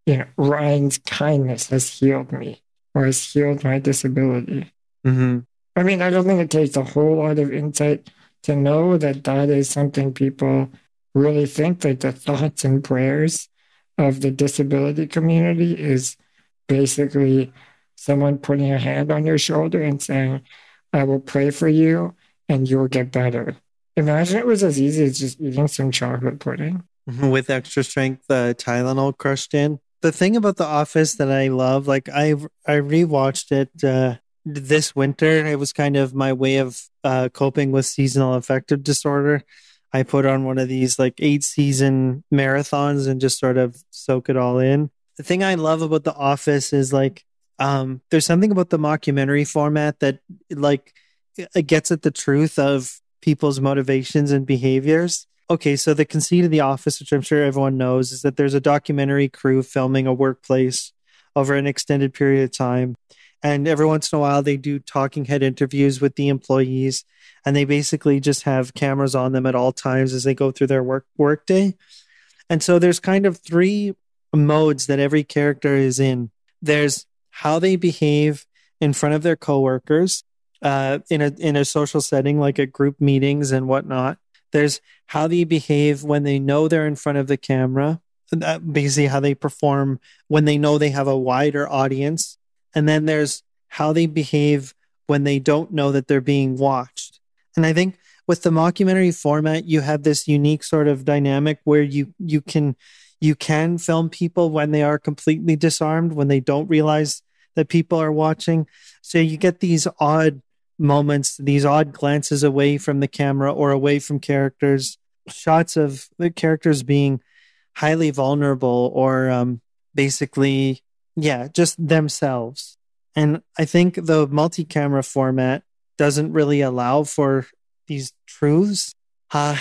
You know, Ryan's kindness has healed me or has healed my disability. hmm I mean, I don't think it takes a whole lot of insight to know that that is something people really think that the thoughts and prayers of the disability community is basically someone putting a hand on your shoulder and saying, I will pray for you and you'll get better. Imagine it was as easy as just eating some chocolate pudding. With extra strength uh, Tylenol crushed in. The thing about The Office that I love, like I I rewatched it uh, this winter. It was kind of my way of uh, coping with seasonal affective disorder. I put on one of these like eight season marathons and just sort of soak it all in. The thing I love about The Office is like um, there's something about the mockumentary format that like it gets at the truth of people's motivations and behaviors. Okay, so the conceit of The Office, which I'm sure everyone knows, is that there's a documentary crew filming a workplace over an extended period of time. And every once in a while, they do talking head interviews with the employees, and they basically just have cameras on them at all times as they go through their work workday. And so there's kind of three modes that every character is in. There's how they behave in front of their coworkers uh, in a in a social setting like at group meetings and whatnot. There's how they behave when they know they're in front of the camera. That basically how they perform when they know they have a wider audience. And then there's how they behave when they don't know that they're being watched. And I think with the mockumentary format, you have this unique sort of dynamic where you you can you can film people when they are completely disarmed, when they don't realize that people are watching. So you get these odd moments, these odd glances away from the camera or away from characters, shots of the characters being highly vulnerable or um, basically, yeah, just themselves. And I think the multi camera format doesn't really allow for these truths. Uh,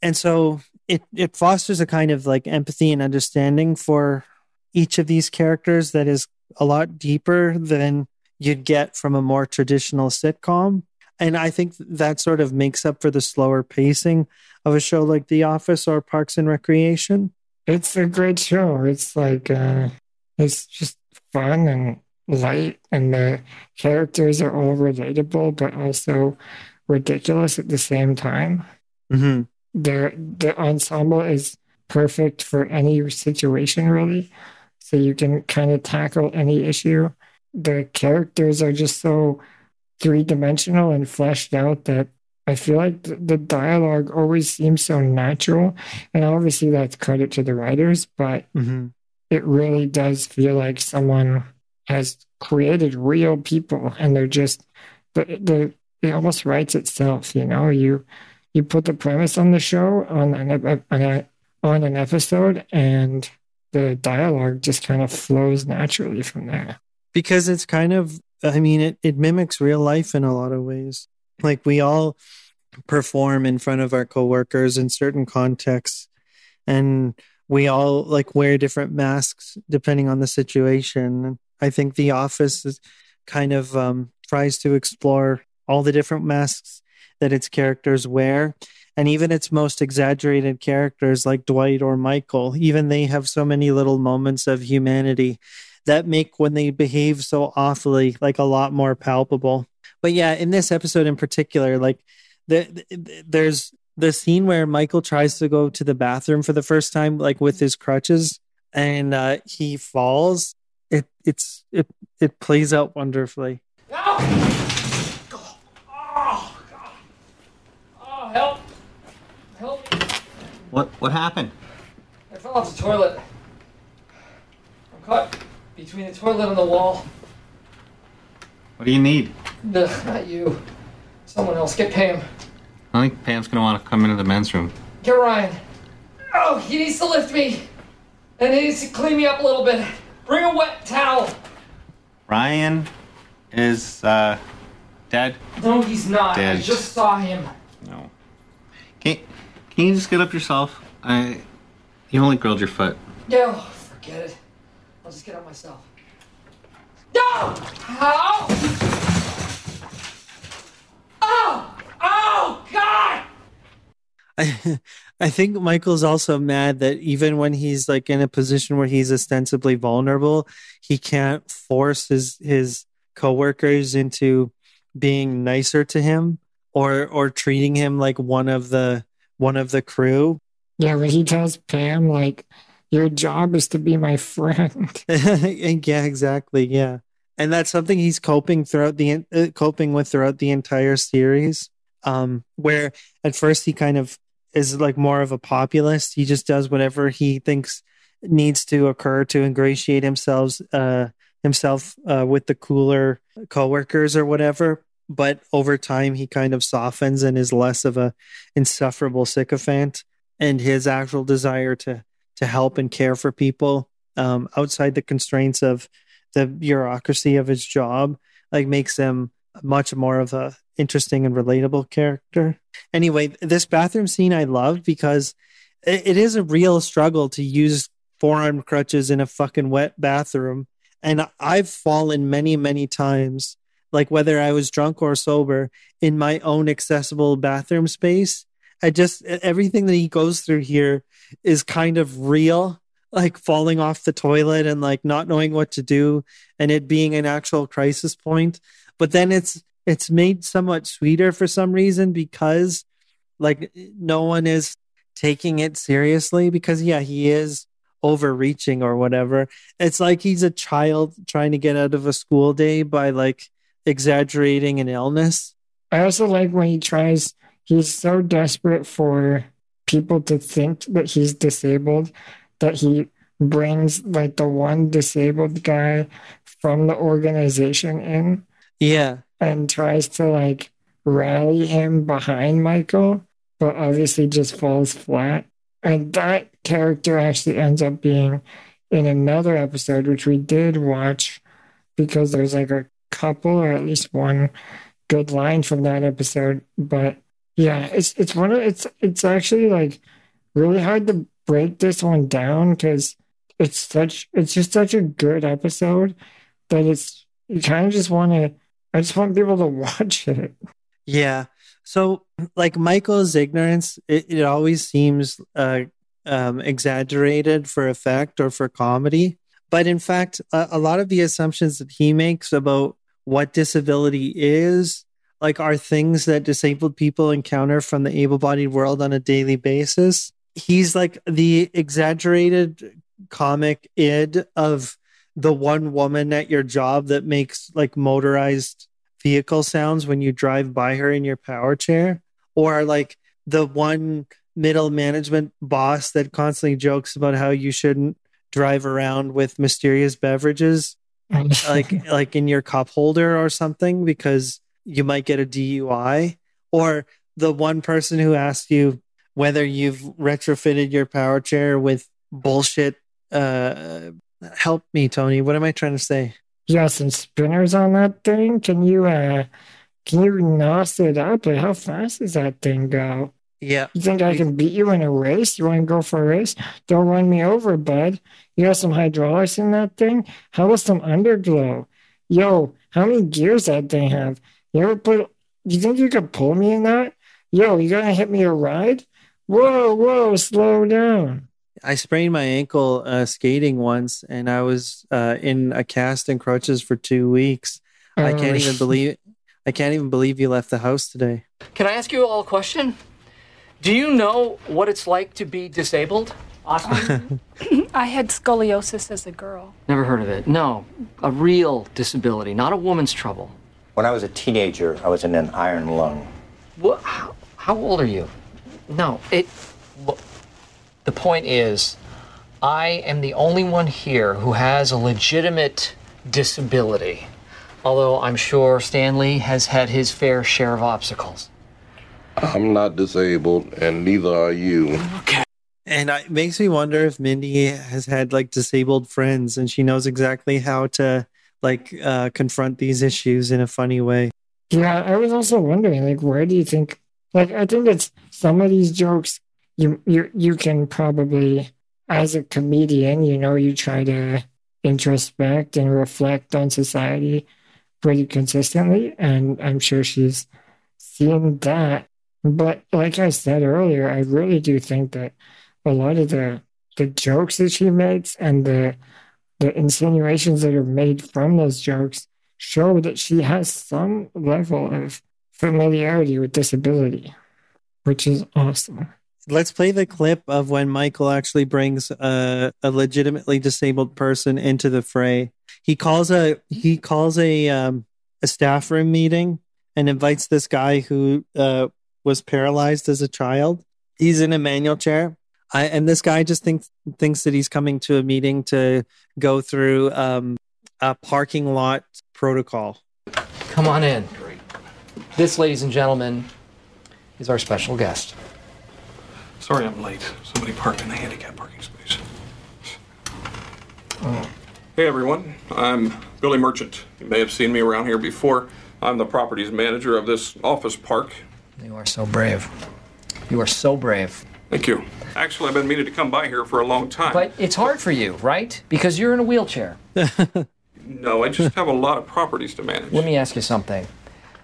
and so it, it fosters a kind of like empathy and understanding for each of these characters that is a lot deeper than you'd get from a more traditional sitcom. And I think that sort of makes up for the slower pacing of a show like The Office or Parks and Recreation. It's a great show. It's like, uh, it's just fun and light, and the characters are all relatable, but also ridiculous at the same time. hmm The the ensemble is perfect for any situation really. So you can kind of tackle any issue. The characters are just so three dimensional and fleshed out that I feel like the, dialogue always seems so natural. And obviously that's credit to the writers, but hmm it really does feel like someone has created real people and they're just the, the it almost writes itself you know you you put the premise on the show on an on, a, on an episode and the dialogue just kind of flows naturally from there. Because it's kind of i mean it, it mimics real life in a lot of ways. Like we all perform in front of our coworkers in certain contexts and we all like wear different masks depending on the situation. I think the office is kind of um, tries to explore all the different masks that its characters wear and even its most exaggerated characters like dwight or michael even they have so many little moments of humanity that make when they behave so awfully like a lot more palpable. But yeah in this episode in particular like the, the- there's the scene where michael tries to go to the bathroom for the first time like with his crutches and uh he falls. It it's it it plays out wonderfully. Oh! Oh, God. Oh, help. Help me. What what happened? I fell off the toilet. I'm caught between the toilet and the wall. What do you need? No, not you. Someone else. Get Pam. I think Pam's gonna want to come into the men's room. Get Ryan. Oh, he needs to lift me. And he needs to clean me up a little bit. Bring a wet towel. Ryan is uh dead. No, he's not. I just saw him. No. Can can you just get up yourself? I you only grilled your foot. No, oh, forget it. I'll just get up myself. No! How? Oh! Oh, God! I, I think Michael's also mad that even when he's like in a position where he's ostensibly vulnerable, he can't force his his coworkers into being nicer to him or or treating him like one of the one of the crew. yeah when he tells pam like your job is to be my friend yeah, exactly. Yeah, and that's something he's coping throughout the uh, coping with throughout the entire series. Um, where at first he kind of is like more of a populist. He just does whatever he thinks needs to occur to ingratiate himself uh, himself uh, with the cooler coworkers or whatever. But over time, he kind of softens and is less of a insufferable sycophant. And his actual desire to to help and care for people um, outside the constraints of the bureaucracy of his job like makes him much more of a interesting and relatable character anyway this bathroom scene i love because it, it is a real struggle to use forearm crutches in a fucking wet bathroom and i've fallen many many times like whether i was drunk or sober in my own accessible bathroom space i just everything that he goes through here is kind of real like falling off the toilet and like not knowing what to do and it being an actual crisis point. But then it's it's made somewhat sweeter for some reason because like no one is taking it seriously because yeah he is overreaching or whatever. It's like he's a child trying to get out of a school day by like exaggerating an illness I also like when he tries, he's so desperate for people to think that he's disabled that he brings like the one disabled guy from the organization in yeah and tries to like rally him behind Michael, but obviously just falls flat. And that character actually ends up being in another episode, which we did watch because there's like a couple or at least one good line from that episode. But yeah, it's it's one of it's it's actually like really hard to break this one down because it's such it's just such a good episode that it's you kind of just want to I just want people to watch it. Yeah. So, like Michael's ignorance, it, it always seems uh, um, exaggerated for effect or for comedy. But in fact, a, a lot of the assumptions that he makes about what disability is, like are things that disabled people encounter from the able-bodied world on a daily basis. He's like the exaggerated comic id of the one woman at your job that makes like motorized vehicle sounds when you drive by her in your power chair or like the one middle management boss that constantly jokes about how you shouldn't drive around with mysterious beverages like like in your cup holder or something because you might get a DUI or the one person who asked you whether you've retrofitted your power chair with bullshit uh help me Tony what am I trying to say Yeah, some spinners on that thing. Can you uh can you nos it up? Like how fast does that thing go? Yeah You think I can beat you in a race? You want to go for a race? Don't run me over, bud. You got some hydraulics in that thing? How about some underglow? Yo, how many gears that thing have? You ever put you think you could pull me in that? Yo, you gonna hit me a ride? Whoa, whoa, slow down. I sprained my ankle uh, skating once, and I was uh, in a cast and crutches for two weeks. I Oh, can't even believe I can't even believe you left the house today. Can I ask you all a question? Do you know what it's like to be disabled? Awesome. I had scoliosis as a girl. Never heard of it. No, a real disability, not a woman's trouble. When I was a teenager, I was in an iron lung. What? How, how old are you? No, it. Look, the point is, I am the only one here who has a legitimate disability. Although I'm sure Stanley has had his fair share of obstacles. I'm not disabled, and neither are you. Okay. And it makes me wonder if Mindy has had like disabled friends, and she knows exactly how to like uh, confront these issues in a funny way. Yeah, I was also wondering, like, where do you think? Like, I think it's some of these jokes you you you can probably, as a comedian, you know, you try to introspect and reflect on society pretty consistently, and I'm sure she's seen that. But like I said earlier, I really do think that a lot of the the jokes that she makes and the the insinuations that are made from those jokes show that she has some level of familiarity with disability, which is awesome. Let's play the clip of when Michael actually brings a, a legitimately disabled person into the fray. He calls a he calls a um, a staff room meeting and invites this guy who uh, was paralyzed as a child. He's in a manual chair, I, and this guy just thinks thinks that he's coming to a meeting to go through um, a parking lot protocol. Come on in. This, ladies and gentlemen, is our special guest. Sorry I'm late. Somebody parked in the handicap parking space. Hey everyone, I'm Billy Merchant. You may have seen me around here before. I'm the properties manager of this office park. You are so brave. You are so brave. Thank you. Actually, I've been meaning to come by here for a long time. But it's hard for you, right? Because you're in a wheelchair. No, I just have a lot of properties to manage. Let me ask you something.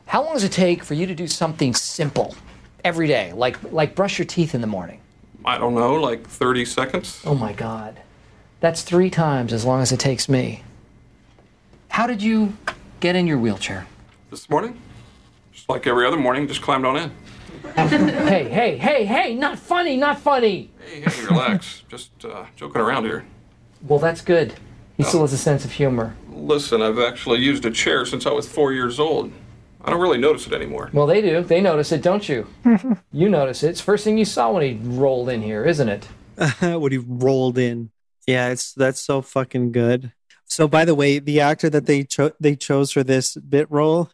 How long does it take for you to do something simple every day, like like brush your teeth in the morning? I don't know, like 30 seconds? Oh my God. That's three times as long as it takes me. How did you get in your wheelchair? This morning? Just like every other morning, just climbed on in. hey, hey, hey, hey, not funny, not funny. Hey, hey, relax. just uh, joking around here. Well, that's good. He still has a sense of humor. Listen, I've actually used a chair since I was four years old. I don't really notice it anymore. Well, they do. They notice it, don't you? you notice it. It's the first thing you saw when he rolled in here, isn't it? when he rolled in. Yeah, it's that's so fucking good. So, by the way, the actor that they cho- they chose for this bit role,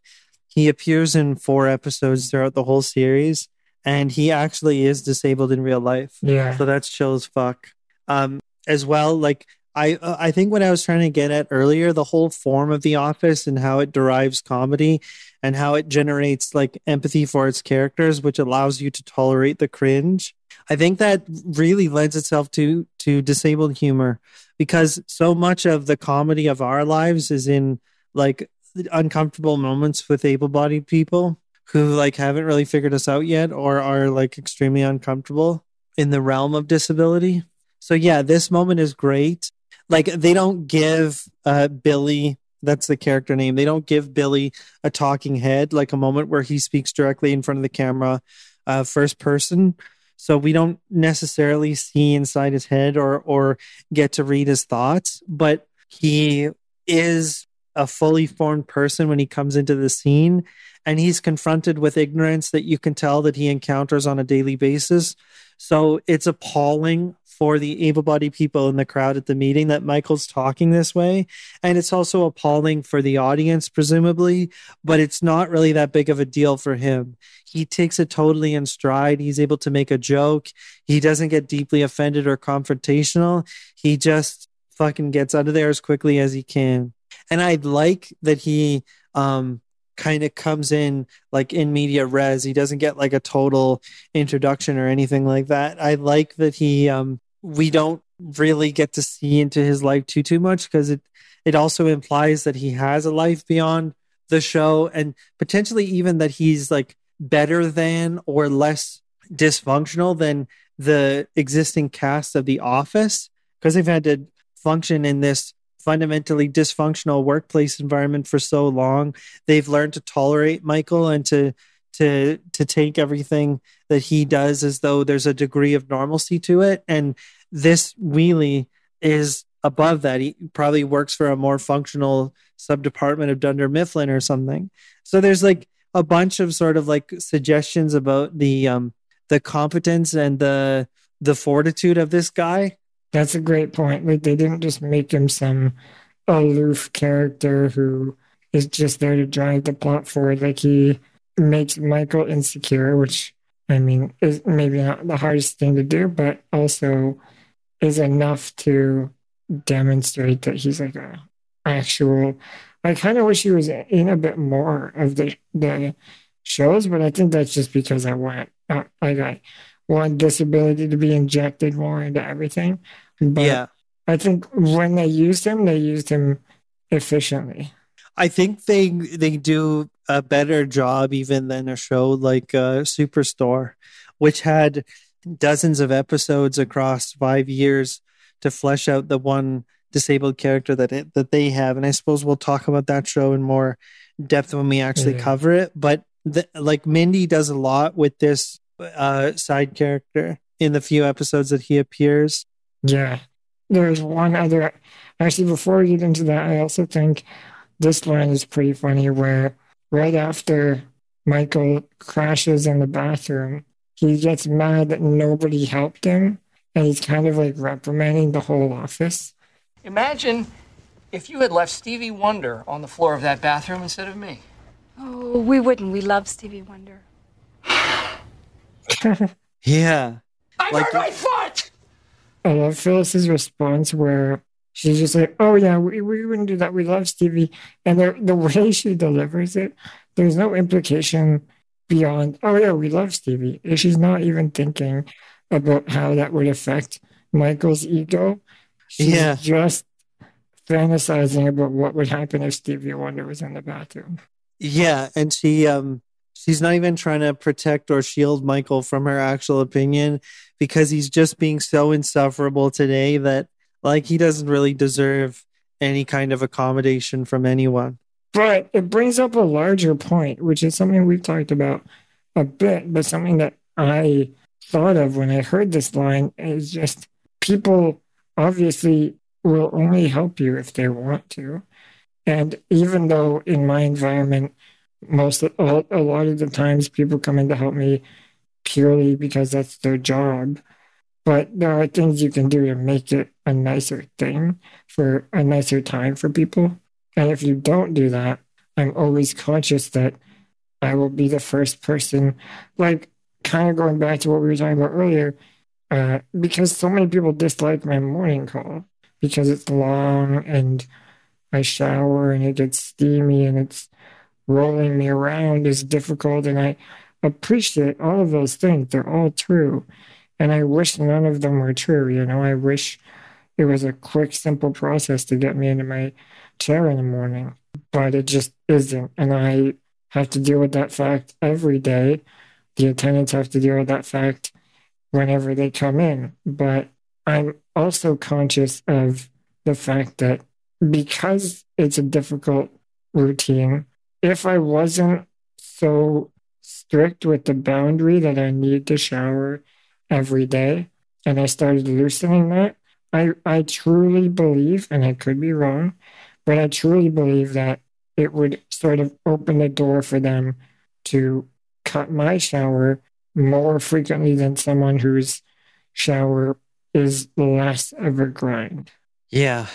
he appears in four episodes throughout the whole series, and he actually is disabled in real life. Yeah. So that's chill as fuck. Um, as well, like I uh, I think what I was trying to get at earlier, the whole form of The Office and how it derives comedy and how it generates like empathy for its characters, which allows you to tolerate the cringe. I think that really lends itself to to disabled humor because so much of the comedy of our lives is in like uncomfortable moments with able-bodied people who like haven't really figured us out yet or are like extremely uncomfortable in the realm of disability. So yeah, this moment is great. Like they don't give uh Billy That's the character name. They don't give Billy a talking head, like a moment where he speaks directly in front of the camera, uh, first person. So we don't necessarily see inside his head or or get to read his thoughts, but he is a fully formed person when he comes into the scene and he's confronted with ignorance that you can tell that he encounters on a daily basis. So it's appalling for the able bodied people in the crowd at the meeting that Michael's talking this way. And it's also appalling for the audience, presumably, but it's not really that big of a deal for him. He takes it totally in stride. He's able to make a joke. He doesn't get deeply offended or confrontational. He just fucking gets out of there as quickly as he can. And I'd like that he um kind of comes in like in media res. He doesn't get like a total introduction or anything like that. I like that he um we don't really get to see into his life too too much because it it also implies that he has a life beyond the show and potentially even that he's like better than or less dysfunctional than the existing cast of the office because they've had to function in this fundamentally dysfunctional workplace environment for so long. They've learned to tolerate michael and to to to take everything that he does as though there's a degree of normalcy to it. And this wheelie is above that. He probably works for a more functional sub department of dunder mifflin or something. So there's like a bunch of sort of like suggestions about the um the competence and the the fortitude of this guy That's a great point. Like they didn't just make him some aloof character who is just there to drive the plot forward. Like he makes Michael insecure, which I mean is maybe not the hardest thing to do, but also is enough to demonstrate that he's like a actual. I kind of wish he was in a bit more of the the shows, but I think that's just because I want like I want disability to be injected more into everything. But Yeah. I think when they used him, they used him efficiently. I think they they do a better job even than a show like uh, Superstore, which had dozens of episodes across five years to flesh out the one disabled character that it, that they have. And I suppose we'll talk about that show in more depth when we actually Yeah. cover it. But the, like Mindy does a lot with this uh, side character in the few episodes that he appears. Yeah. There's one other. Actually, before we get into that, I also think this line is pretty funny where right after Michael crashes in the bathroom, he gets mad that nobody helped him. And he's kind of like reprimanding the whole office. Imagine if you had left Stevie Wonder on the floor of that bathroom instead of me. Oh, we wouldn't. We love Stevie Wonder. Yeah. I Like- hurt my foot! I love Phyllis's response where she's just like, "Oh yeah, we, we wouldn't do that. We love Stevie," and the the way she delivers it, there's no implication beyond, "Oh yeah, we love Stevie." She's not even thinking about how that would affect Michael's ego. She's Yeah. just fantasizing about what would happen if Stevie Wonder was in the bathroom. Yeah, and she um she's not even trying to protect or shield Michael from her actual opinion because he's just being so insufferable today that like he doesn't really deserve any kind of accommodation from anyone. But it brings up a larger point, which is something we've talked about a bit, but something that I thought of when I heard this line is just people obviously will only help you if they want to. And even though in my environment, most of, a, lot of the times people come in to help me purely because that's their job, but there are things you can do to make it a nicer thing for a nicer time for people. And if you don't do that, I'm always conscious that I will be the first person, like kind of going back to what we were talking about earlier, uh, because so many people dislike my morning call because it's long and I shower and it gets steamy and it's rolling me around is difficult. And I appreciate all of those things. They're all true. And I wish none of them were true. You know, I wish it was a quick, simple process to get me into my chair in the morning, but it just isn't. And I have to deal with that fact every day. The attendants have to deal with that fact whenever they come in. But I'm also conscious of the fact that because it's a difficult routine, if I wasn't so strict with the boundary that I need to shower every day, and I started loosening that, I, I truly believe, and I could be wrong, but I truly believe that it would sort of open the door for them to cut my shower more frequently than someone whose shower is less of a grind. Yeah.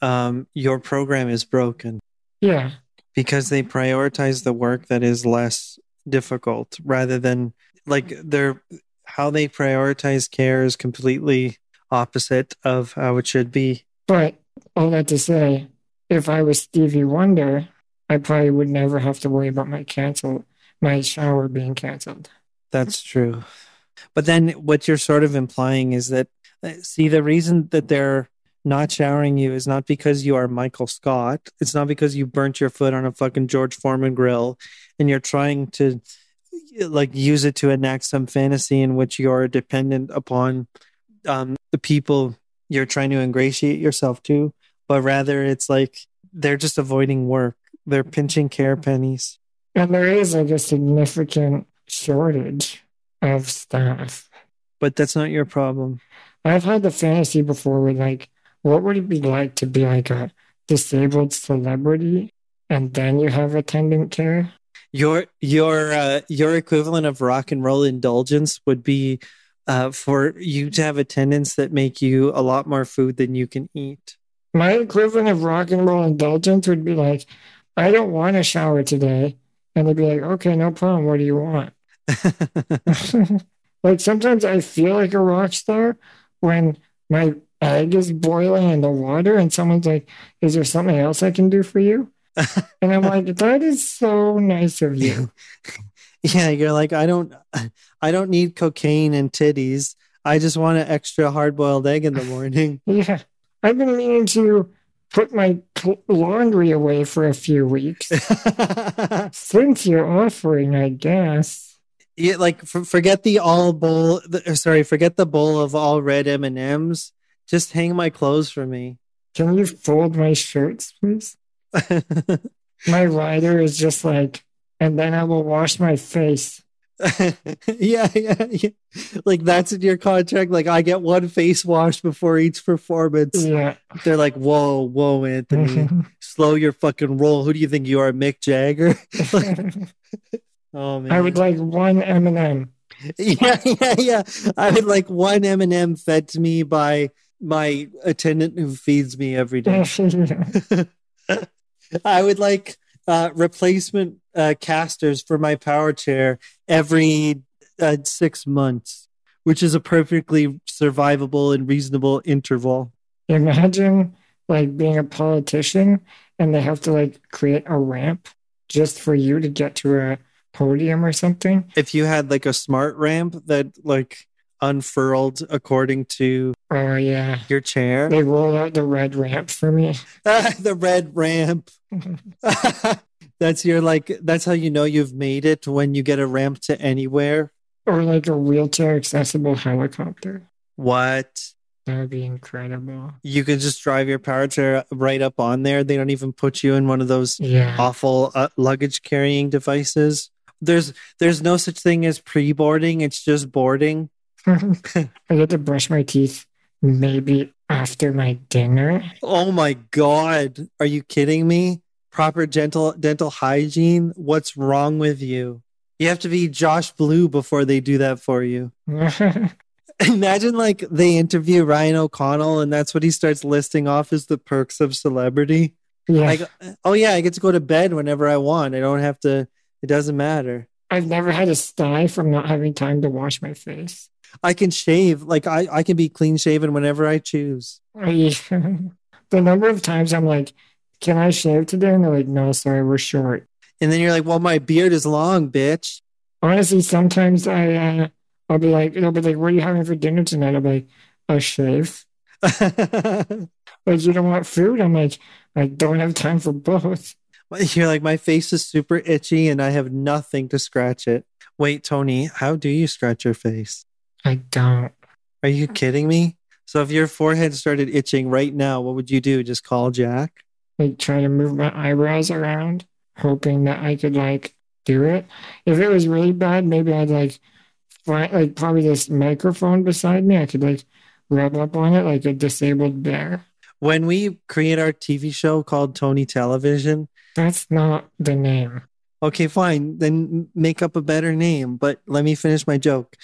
Um, your program is broken Yeah. Because they prioritize the work that is less difficult rather than like their how they prioritize care is completely opposite of how it should be. But all that to say, if I was Stevie Wonder, I probably would never have to worry about my cancel my shower being canceled. That's true. But then what you're sort of implying is that, uh, see, the reason that they're not showering you is not because you are Michael Scott. It's not because you burnt your foot on a fucking George Foreman grill and you're trying to like use it to enact some fantasy in which you're dependent upon um, the people you're trying to ingratiate yourself to, but rather it's like they're just avoiding work. They're pinching care pennies. And there is like a significant shortage of staff. But that's not your problem. I've had the fantasy before with like, what would it be like to be like a disabled celebrity and then you have attendant care? Your your uh, your equivalent of rock and roll indulgence would be uh, for you to have attendants that make you a lot more food than you can eat. My equivalent of rock and roll indulgence would be like, I don't want to shower today. And they'd be like, okay, no problem. What do you want? like sometimes I feel like a rock star when my egg is boiling in the water and someone's like, is there something else I can do for you? and I'm like, that is so nice of you. Yeah, you're like I don't I don't need cocaine and titties. I just want an extra hard boiled egg in the morning. Yeah. I've been meaning to put my laundry away for a few weeks. Since you're offering, I guess. Yeah, like forget the all bowl. The, sorry, forget the bowl of all red M and M's. Just hang my clothes for me. Can you fold my shirts, please? my rider is just like, and then I will wash my face. yeah, yeah, yeah. Like that's in your contract. Like I get one face wash before each performance. Yeah. They're like, whoa, whoa, Anthony, slow your fucking roll. Who do you think you are, Mick Jagger? oh man, I would like one M&M. yeah, yeah, yeah. I would like one M and m fed to me by my attendant who feeds me every day. I would like uh, replacement uh, casters for my power chair every uh, six months, which is a perfectly survivable and reasonable interval. Imagine like being a politician and they have to like create a ramp just for you to get to a podium or something. If you had like a smart ramp that like unfurled according to Oh yeah. your chair, They roll out the red ramp for me. the red ramp. that's your like. That's how you know you've made it when you get a ramp to anywhere. Or like a wheelchair accessible helicopter. What? That would be incredible. You could just drive your power chair right up on there. They don't even put you in one of those Yeah. awful uh, luggage carrying devices. There's there's no such thing as pre-boarding. It's just boarding. I get to brush my teeth maybe after my dinner. Oh my god, are you kidding me? Proper dental dental hygiene. What's wrong with you? You have to be Josh Blue before they do that for you. Imagine like they interview Ryan O'Connell and that's what he starts listing off as the perks of celebrity. yeah. Like, oh yeah, I get to go to bed whenever I want. I don't have to. It doesn't matter. I've never had a sty from not having time to wash my face. I can shave. Like I, I can be clean shaven whenever I choose. The number of times I'm like, can I shave today? And they're like, no, sorry, we're short. And then you're like, well, my beard is long, bitch. Honestly, sometimes I, uh, I'll be like, they'll be like, what are you having for dinner tonight? I'll be like, a shave. Like, you don't want food? I'm like, I don't have time for both. You're like, my face is super itchy and I have nothing to scratch it. Wait, Tony, how do you scratch your face? I don't. Are you kidding me? So if your forehead started itching right now, what would you do? Just call Jack? Like try to move my eyebrows around, hoping that I could like do it. If it was really bad, maybe I'd like like probably this microphone beside me. I could like rub up on it like a disabled bear. When we create our TV show called Tony Television, That's not the name. Okay, fine. Then make up a better name. But let me finish my joke.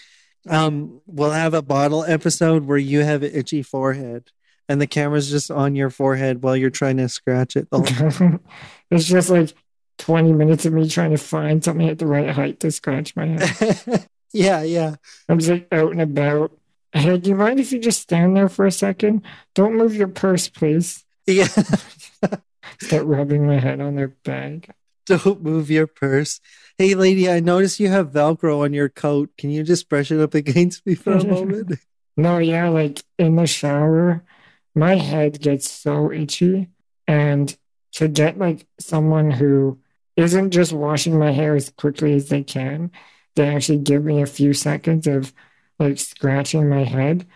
Um, we'll have a bottle episode where you have an itchy forehead, and the camera's just on your forehead while you're trying to scratch it. the whole time. it's just like 20 minutes of me trying to find something at the right height to scratch my head. yeah, yeah. I'm just like out and about. Hey, do you mind if you just stand there for a second? Don't move your purse, please. Yeah. Start rubbing my head on their bag. Don't move your purse. Hey, lady, I notice you have Velcro on your coat. Can you just brush it up against me for a moment? No, yeah, like in the shower, my head gets so itchy. And to get like someone who isn't just washing my hair as quickly as they can, they actually give me a few seconds of like scratching my head.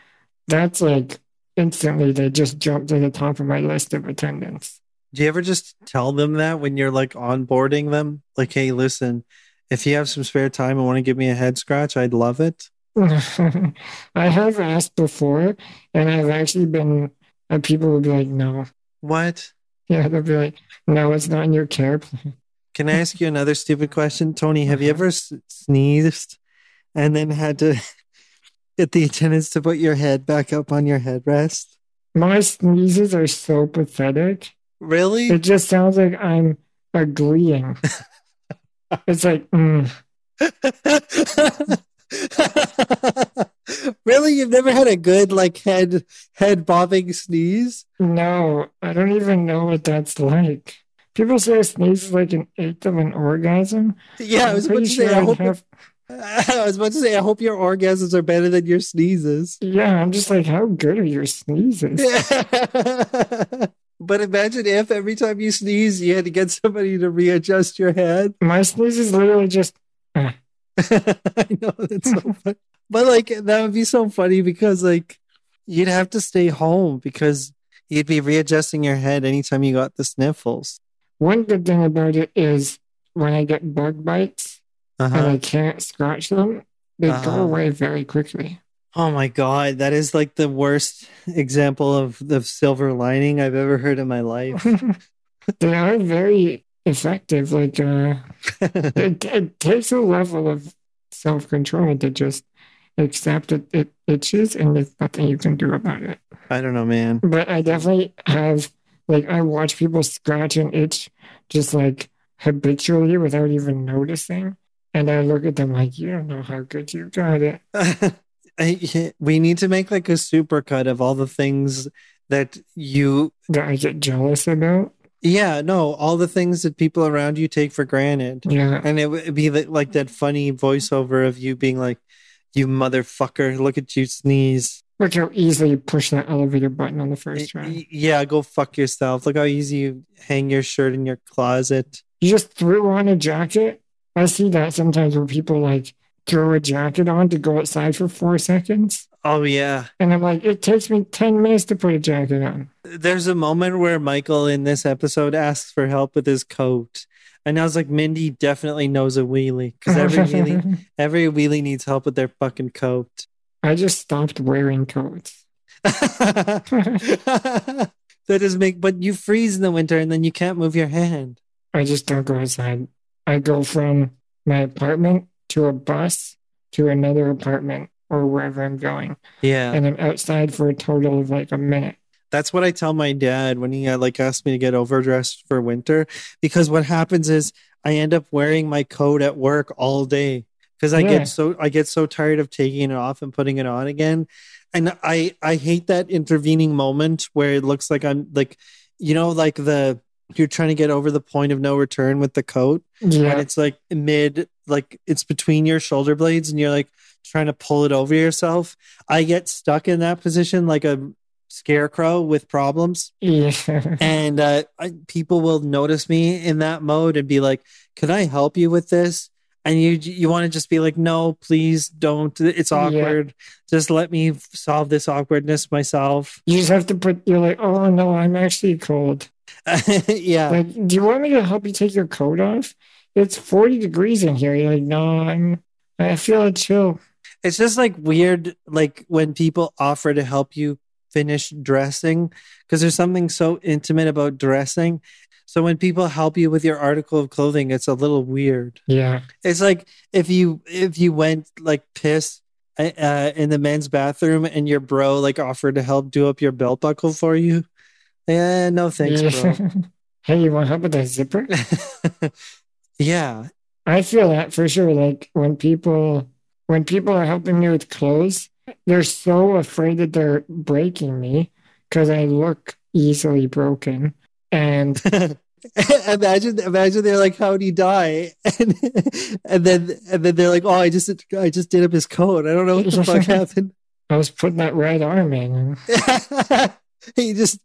That's like instantly they just jump to the top of my list of attendance. Do you ever just tell them that when you're like onboarding them? Like, hey, listen, if you have some spare time and want to give me a head scratch, I'd love it. I have asked before, and I've actually been, and people will be like, no. What? Yeah, they'll be like, no, it's not in your care plan. Can I ask you another stupid question? Tony, have you uh-huh. ever s- sneezed and then had to get the attendants to put your head back up on your headrest? My sneezes are so pathetic. Really? It just sounds like I'm agreeing. it's like, mm. really? You've never had a good like head head bobbing sneeze? no, I don't even know what that's like. People say a sneeze is like an eighth of an orgasm. Yeah, I was about to say, sure I I'd hope have- I was about to say, I hope your orgasms are better than your sneezes. Yeah, I'm just like, how good are your sneezes? But imagine if every time you sneeze, you had to get somebody to readjust your head. My sneeze is literally just, uh, I know that's so funny. But like that would be so funny because like you'd have to stay home because you'd be readjusting your head anytime you got the sniffles. one good thing about it is when I get bug bites and I Uh-huh. can't scratch them, they Uh-huh. go away very quickly. Oh my god, that is like the worst example of the silver lining I've ever heard in my life. they are very effective. Like, uh, it, it takes a level of self control to just accept that it itches and there's nothing you can do about it. I don't know, man. But I definitely have, like, I watch people scratch and itch just like habitually without even noticing. And I look at them like, you don't know how good you got it. I, we need to make like a supercut of all the things that you that I get jealous about. Yeah, no, all the things that people around you take for granted. Yeah. And it would be like, like that funny voiceover of you being like, you motherfucker, look at you sneeze. Look how easily you push that elevator button on the first try. Yeah, go fuck yourself. Look how easy you hang your shirt in your closet. You just threw on a jacket. I see that sometimes where people like throw a jacket on to go outside for four seconds. Oh, yeah. And I'm like, it takes me 10 minutes to put a jacket on. There's a moment where Michael in this episode asks for help with his coat. And I was like, Mindy definitely knows a wheelie because every wheelie, every wheelie needs help with their fucking coat. I just stopped wearing coats. that does make, but you freeze in the winter and then you can't move your hand. I just don't go outside. I go from my apartment to a bus to another apartment or wherever I'm going. Yeah. And I'm outside for a total of like a minute. That's what I tell my dad when he uh, like asked me to get overdressed for winter because what happens is I end up wearing my coat at work all day because I Yeah. get so I get so tired of taking it off and putting it on again. And I I hate that intervening moment where it looks like I'm like you know like the you're trying to get over the point of no return with the coat Yeah. when it's like mid like it's between your shoulder blades and you're like trying to pull it over yourself. I get stuck in that position like a scarecrow with problems Yeah. and uh, I, people will notice me in that mode and be like, "Can I help you with this?" and you you want to just be like, no, please don't. It's Yeah. awkward. Just let me solve this awkwardness myself. You just have to put, you're like, oh no, I'm actually cold. yeah. Like, do you want me to help you take your coat off? It's 40 degrees in here. You're like, no, I'm, I feel a chill. It's just like weird, like when people offer to help you finish dressing, because there's something so intimate about dressing. So when people help you with your article of clothing, it's a little weird. Yeah. It's like if you if you went like piss uh, uh, in the men's bathroom and your bro like offered to help do up your belt buckle for you. Yeah, no thanks, bro. hey, you want help with that zipper? yeah. I feel that for sure. Like when people when people are helping me with clothes, they're so afraid that they're breaking me because I look easily broken. And imagine imagine they're like, How'd he die? And, and then and then they're like, Oh, I just I just did up his coat. I don't know what the fuck happened. I was putting that right arm in. he just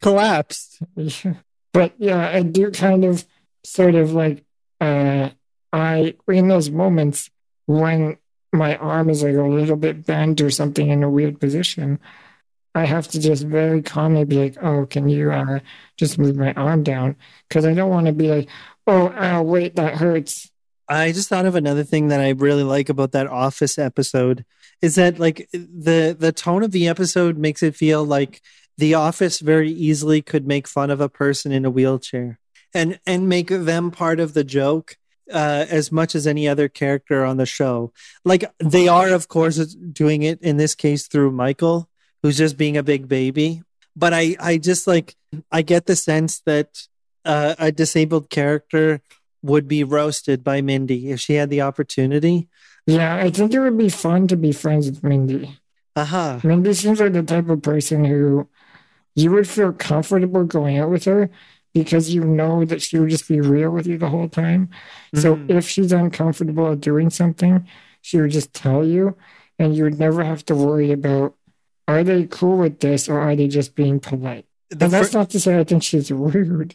collapsed. But yeah, I do kind of sort of like uh I in those moments when my arm is like a little bit bent or something in a weird position, I have to just very calmly be like, "Oh, can you uh, just move my arm down?" Because I don't want to be like, "Oh, ow, wait, that hurts." I just thought of another thing that I really like about that Office episode is that like the the tone of the episode makes it feel like the Office very easily could make fun of a person in a wheelchair and and make them part of the joke uh, as much as any other character on the show. Like they are, of course, doing it in this case through Michael, who's just being a big baby. But I I just like I get the sense that uh, a disabled character would be roasted by Mindy if she had the opportunity. Yeah, I think it would be fun to be friends with Mindy. Uh-huh. Mindy seems like the type of person who you would feel comfortable going out with her because you know that she would just be real with you the whole time. So Mhm. if she's uncomfortable doing something, she would just tell you, and you would never have to worry about are they cool with this or are they just being polite. The and that's fir- not to say I think she's rude.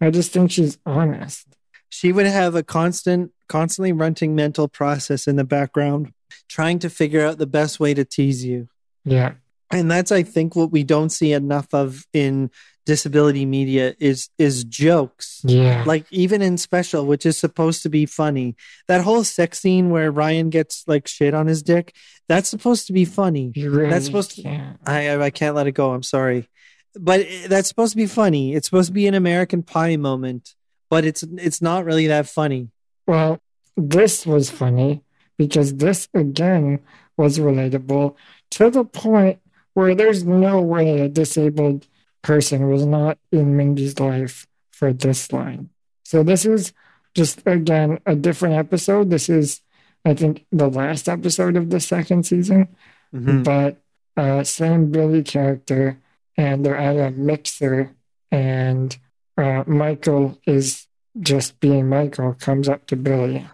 I just think she's honest. she would have a constant constantly running mental process in the background trying to figure out the best way to tease you Yeah. And that's i think what we don't see enough of in disability media is is jokes. Yeah. like even in special which is supposed to be funny. That whole sex scene where ryan gets like shit on his dick that's supposed to be funny. Really that's supposed to can't. I, I I can't let it go. I'm sorry. But eh, that's supposed to be funny. It's supposed to be an american pie moment but it's it's not really that funny. Well, this was funny because this again was relatable to the point where there's no way a disabled person was not in Mindy's life for this line. So this is just again a different episode. This is, I think, the last episode of the second season, Mhm. but uh, same Billy character, and they're at a mixer, and uh, Michael is just being Michael comes up to Billy.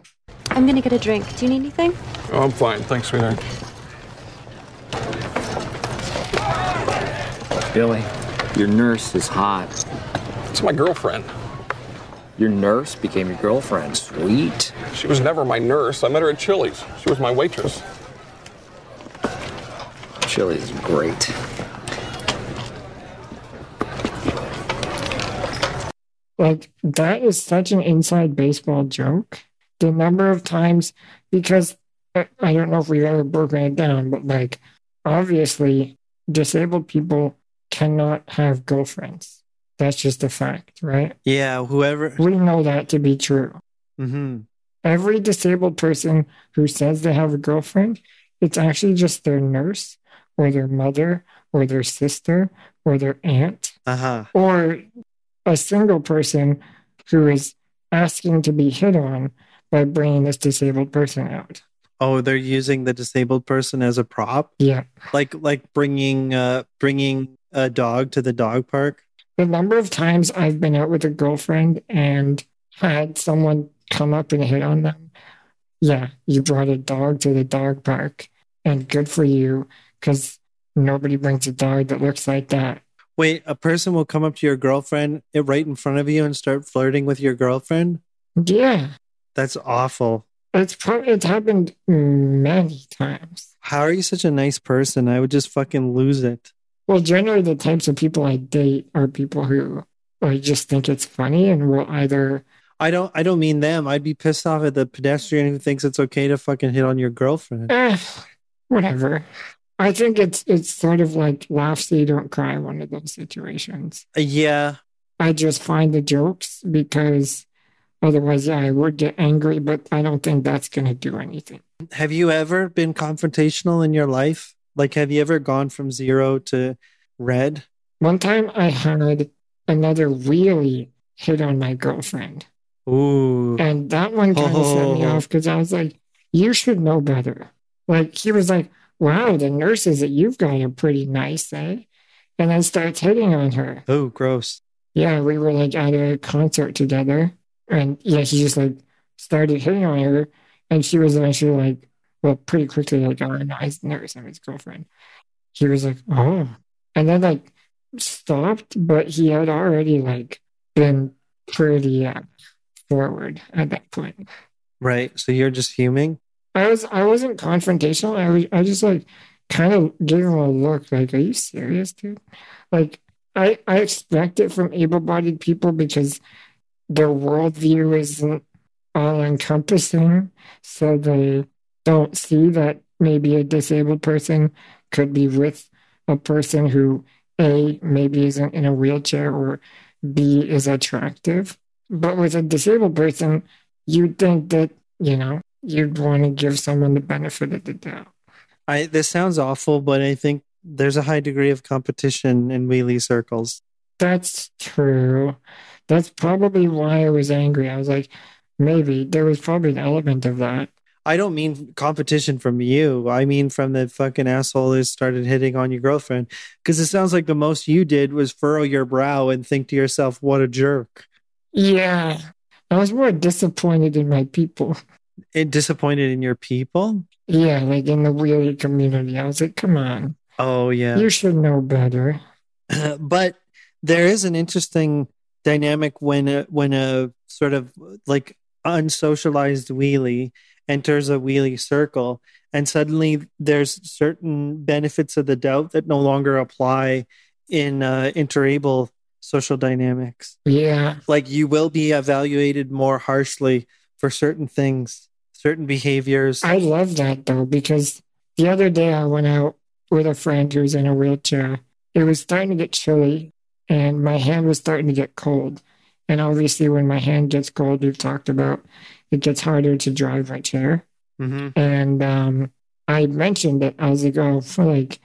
I'm gonna get a drink. Do you need anything? Oh, I'm fine. Thanks, sweetheart. Billy, your nurse is hot. It's my girlfriend. Your nurse became your girlfriend. Sweet. She was never my nurse. I met her at Chili's. She was my waitress. Chili's is great. Like that is such an inside baseball joke. The number of times, because I I don't know if we've ever broken it down, but like obviously disabled people cannot have girlfriends. That's just a fact, right? Yeah, whoever. We know that to be true. hmm Every disabled person who says they have a girlfriend, it's actually just their nurse or their mother or their sister or their aunt Uh huh. or a single person who is asking to be hit on by bringing this disabled person out. Oh, they're using the disabled person as a prop, Yeah. like like bringing uh bringing a dog to the dog park. The number of times I've been out with a girlfriend and had someone come up and hit on them. Yeah, you brought a dog to the dog park, and good for you, because nobody brings a dog that looks like that. Wait, a person will come up to your girlfriend eh, right in front of you and start flirting with your girlfriend. Yeah. That's awful. It's pro- it's happened many times. How are you such a nice person? I would just fucking lose it. Well, generally the types of people I date are people who I just think it's funny and will either I don't I don't mean them. I'd be pissed off at the pedestrian who thinks it's okay to fucking hit on your girlfriend. eh, whatever. I think it's it's sort of like laugh so you don't cry one of those situations. Uh, yeah. I just find the jokes because otherwise yeah, I would get angry, but I don't think that's gonna do anything. Have you ever been confrontational in your life? Like have you ever gone from zero to red? One time I had another really hit on my girlfriend. Ooh. And that one kind of set me Oh. off because I was like, you should know better. Like, he was like, wow, the nurses that you've got are pretty nice, eh? And then starts hitting on her. Oh, gross. Yeah, we were like at a concert together. And yeah, she just like started hitting on her. And she was eventually like, well, pretty quickly, like, oh, no, he's nurse, I'm his girlfriend. He was like, oh. And then like stopped, but he had already like been pretty uh, forward at that point. Right. So you're just fuming? I was I wasn't confrontational. I was I just like kind of gave him a look like, are you serious, dude? Like I I expect it from able-bodied people because their worldview isn't all encompassing, so they don't see that maybe a disabled person could be with a person who a maybe isn't in a wheelchair or b is attractive. But with a disabled person, you'd think that you know you'd want to give someone the benefit of the doubt. I this sounds awful, but I think there's a high degree of competition in wheelie circles. That's true. That's probably why I was angry. I was like, maybe there was probably an element of that. I don't mean competition from you. I mean from the fucking asshole who started hitting on your girlfriend. Because it sounds like the most you did was furrow your brow and think to yourself, what a jerk. Yeah, I was more disappointed in my people. And disappointed in your people? Yeah, like in the wheelie community. I was like, come on, Oh, yeah. you should know better. but there is an interesting dynamic when a, when a sort of like unsocialized wheelie enters a wheelie circle and suddenly there's certain benefits of the doubt that no longer apply in uh, interable social dynamics Yeah, like you will be evaluated more harshly for certain things certain behaviors I love that though because the other day I went out with a friend who's in a wheelchair. It was starting to get chilly and my hand was starting to get cold. And obviously, when my hand gets cold, we've talked about it gets harder to drive my chair. Mhm. And um, I mentioned it. I was like, oh, for like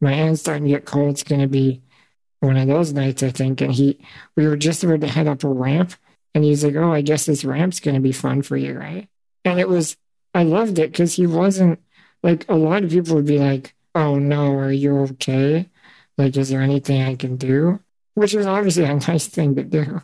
my hand's starting to get cold. It's going to be one of those nights, I think. And he, we were just about to head up a ramp. And he's like, oh, I guess this ramp's going to be fun for you, right? And it was, I loved it because he wasn't like a lot of people would be like, oh no, are you okay? Like, is there anything I can do? Which is obviously a nice thing to do.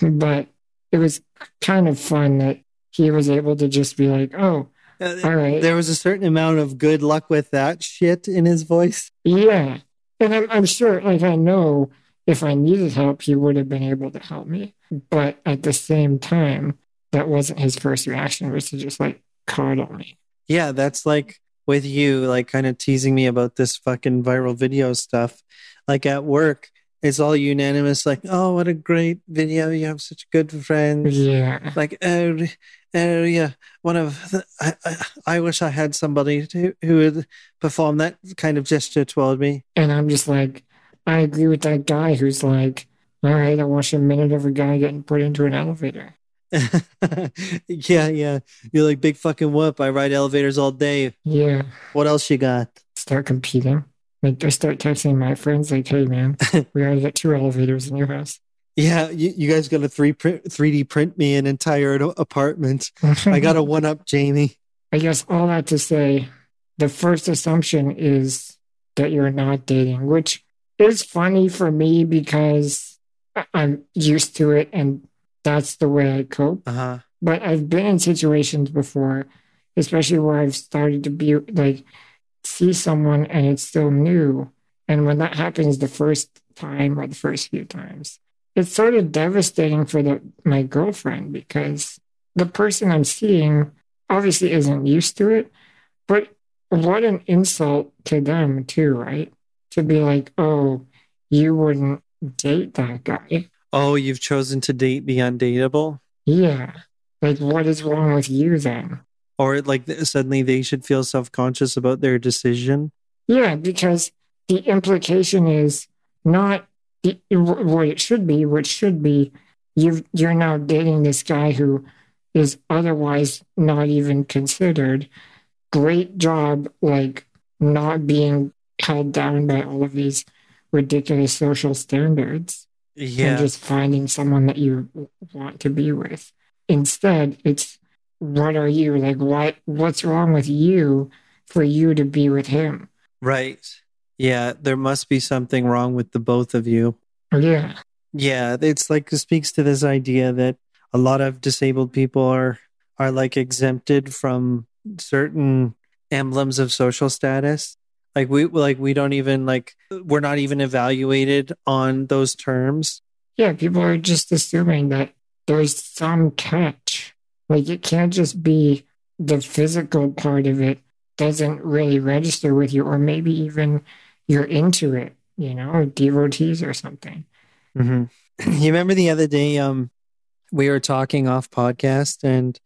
But it was kind of fun that he was able to just be like, oh, uh, all right. there was a certain amount of good luck with that shit in his voice Yeah. And I'm, I'm sure, like, I know if I needed help, he would have been able to help me. But at the same time, that wasn't his first reaction, was to just like coddle me. Yeah, that's like with you, like kind of teasing me about this fucking viral video stuff. Like at work, it's all unanimous, like, oh, what a great video. You have such good friends. Yeah. Like, oh, oh yeah, one of the, I, I, I wish I had somebody to, who would perform that kind of gesture toward me. And I'm just like, I agree with that guy who's like, all right, I watched a minute of a guy getting put into an elevator. yeah, yeah. You're like, big fucking whoop. I ride elevators all day. Yeah. What else you got? Start competing. Like, I start texting my friends, like, hey, man, we gotta get two elevators in your house. Yeah, you, you guys got to three print, 3D print me an entire apartment. I got a one up Jamie. I guess all that to say, the first assumption is that you're not dating, which is funny for me because I'm used to it and that's the way I cope. Uh huh. But I've been in situations before, especially where I've started to be like, see someone and it's still new. And when that happens the first time or the first few times, it's sort of devastating for the, my girlfriend because the person I'm seeing obviously isn't used to it, but what an insult to them too, right? To be like, oh, you wouldn't date that guy. Oh, you've chosen to date the undateable? Yeah. Like, what is wrong with you then? Or like suddenly they should feel self conscious about their decision? Yeah, because the implication is not the, what it should be. What should be, you you're now dating this guy who is otherwise not even considered. Great job, like not being held down by all of these ridiculous social standards. Yeah. And just finding someone that you want to be with. Instead, it's what are you like? What what's wrong with you for you to be with him? Right. Yeah, there must be something wrong with the both of you. Oh, yeah. Yeah, it's like it speaks to this idea that a lot of disabled people are are like exempted from certain emblems of social status. Like we like we don't even like we're not even evaluated on those terms. Yeah, people are just assuming that there's some catch. Like it can't just be the physical part of it doesn't really register with you, or maybe even you're into it, you know, devotees or something. Mm-hmm. You remember the other day, um, we were talking off podcast, and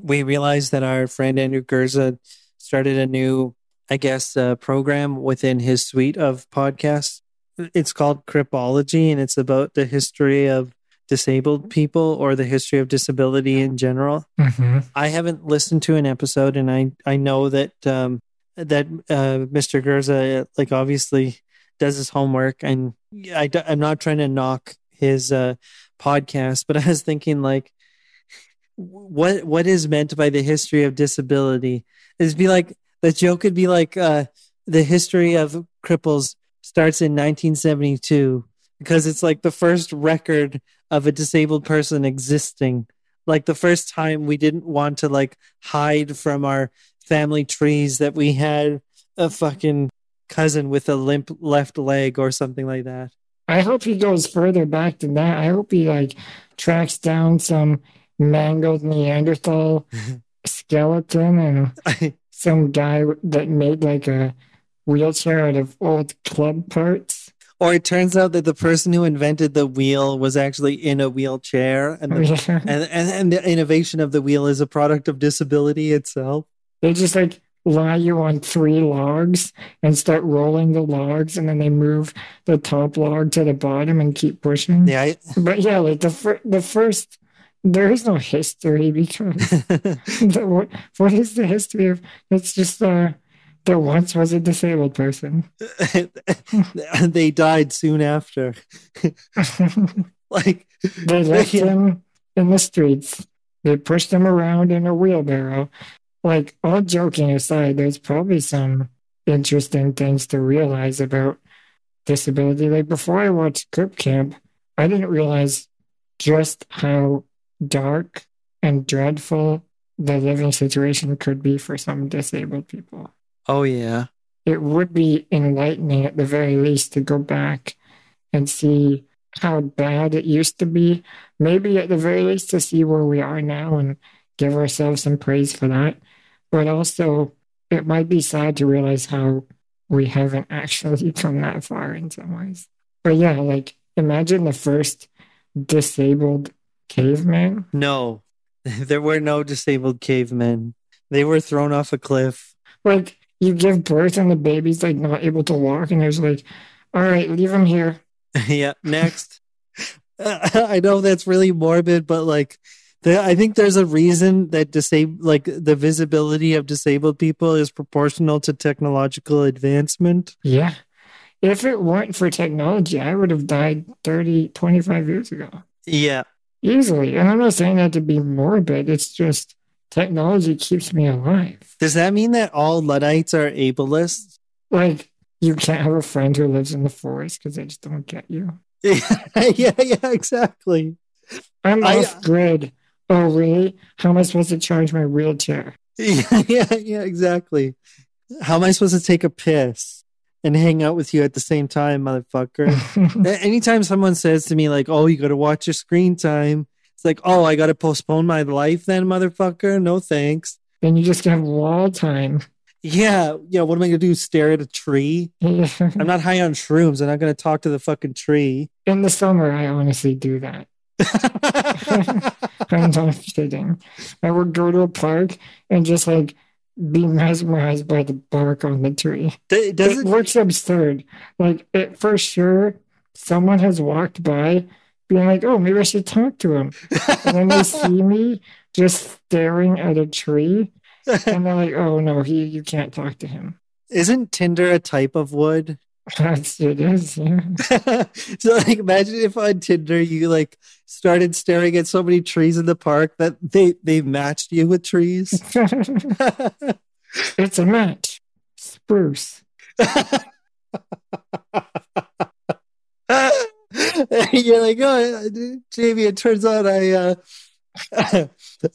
we realized that our friend Andrew Gurza started a new, I guess, uh, program within his suite of podcasts. It's called Cripology, and it's about the history of disabled people or the history of disability in general. Mm-hmm. I haven't listened to an episode, and I I know that um, that uh, Mr. Gurza like obviously does his homework, and I'm not trying to knock his uh, podcast, but I was thinking like, what what is meant by the history of disability? Is be like the joke could be like uh, the history of cripples starts in 1972 because it's like the first record of a disabled person existing like the first time we didn't want to like hide from our family trees that we had a fucking cousin with a limp left leg or something like that I hope he goes further back than that. I hope he like tracks down some mangled Neanderthal skeleton and some guy that made like a wheelchair out of old club parts. Or it turns out that the person who invented the wheel was actually in a wheelchair and the, and, and and the innovation of the wheel is a product of disability itself They just like lie you on three logs and start rolling the logs, and then they move the top log to the bottom and keep pushing. Yeah, I, but yeah, like the fir- the first, there is no history because the, what, what is the history of? It's just uh, there once was a disabled person. they died soon after like They left him in the streets. They pushed him around in a wheelbarrow. Like, all joking aside, there's probably some interesting things to realize about disability. Like, before I watched Crip Camp, I didn't realize just how dark and dreadful the living situation could be for some disabled people. Oh yeah It would be enlightening at the very least to go back and see how bad it used to be. Maybe at the very least to see where we are now and give ourselves some praise for that. But also, it might be sad to realize how we haven't actually come that far in some ways. But yeah, like imagine the first disabled caveman. no there were no disabled cavemen they were thrown off a cliff Like you give birth and the baby's like not able to walk, and there's like, all right, leave him here. yeah next i know that's really morbid but like the, i think there's a reason that disable like the visibility of disabled people is proportional to technological advancement Yeah. If it weren't for technology, I would have died 30, 25 years ago. yeah Easily. And I'm not saying that to be morbid. It's just technology keeps me alive. does that mean that all luddites are ableists Like, you can't have a friend who lives in the forest because they just don't get you. yeah yeah exactly I'm I- off uh, grid. Oh, really? How am I supposed to charge my wheelchair? yeah, yeah, yeah, exactly. How am I supposed to take a piss and hang out with you at the same time, motherfucker? Anytime someone says to me like, "Oh, you got to watch your screen time," It's like, oh, I got to postpone my life then, motherfucker. No thanks. Then you just have wall time. Yeah, yeah. What am I gonna do? Stare at a tree? I'm not high on shrooms. I'm not gonna talk to the fucking tree. In the summer, I honestly do that. I'm not kidding. I would go to a park and just like be mesmerized by the bark on the tree. It it looks absurd. Like it for sure, someone has walked by being like, "Oh, maybe I should talk to him," and then they see me just staring at a tree, and they're like, "Oh no, he you can't talk to him." Isn't Tinder a type of wood? That's it is. Yeah. so like imagine if on Tinder you like started staring at so many trees in the park that they they matched you with trees. it's a match. Spruce. You're like, oh, Jamie. It turns out I, uh,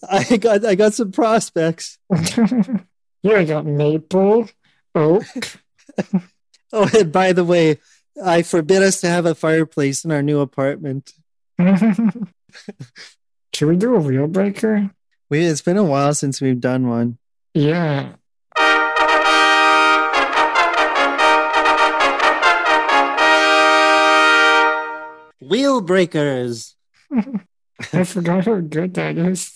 I got, I got some prospects. yeah, I got maple, oak. oh, and by the way, I forbid us to have a fireplace in our new apartment. Should we do a wheel breaker? We, it's been a while since we've done one. Yeah. Wheel breakers. I forgot how good that is.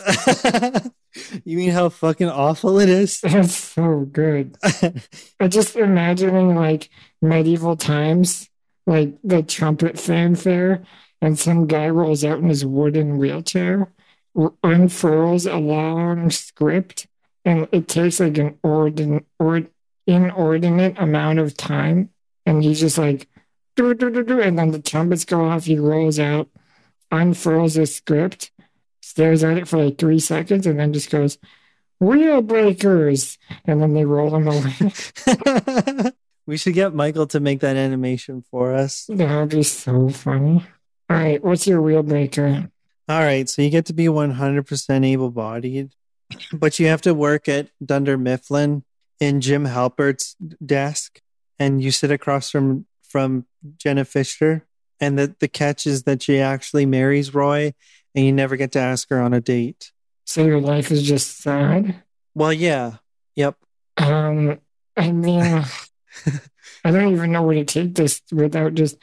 you mean how fucking awful it is? That's so good. I just imagining like medieval times, like the trumpet fanfare, and some guy rolls out in his wooden wheelchair, unfurls a long script, and it takes like an ordin- or inordinate amount of time, and he's just like, and then the trumpets go off. He rolls out, unfurls the script, stares at it for like three seconds, and then just goes, "Wheel breakers," and then they roll him away. we should get Michael to make that animation for us. That would be so funny. All right, what's your wheel breaker? All right, so you get to be 100% able bodied, but you have to work at Dunder Mifflin in Jim Halpert's desk, and you sit across from from Jenna Fischer. And the, the catch is that she actually marries Roy, and you never get to ask her on a date. So your life is just sad? Well, yeah. Yep. Um, I mean, I don't even know where to take this without just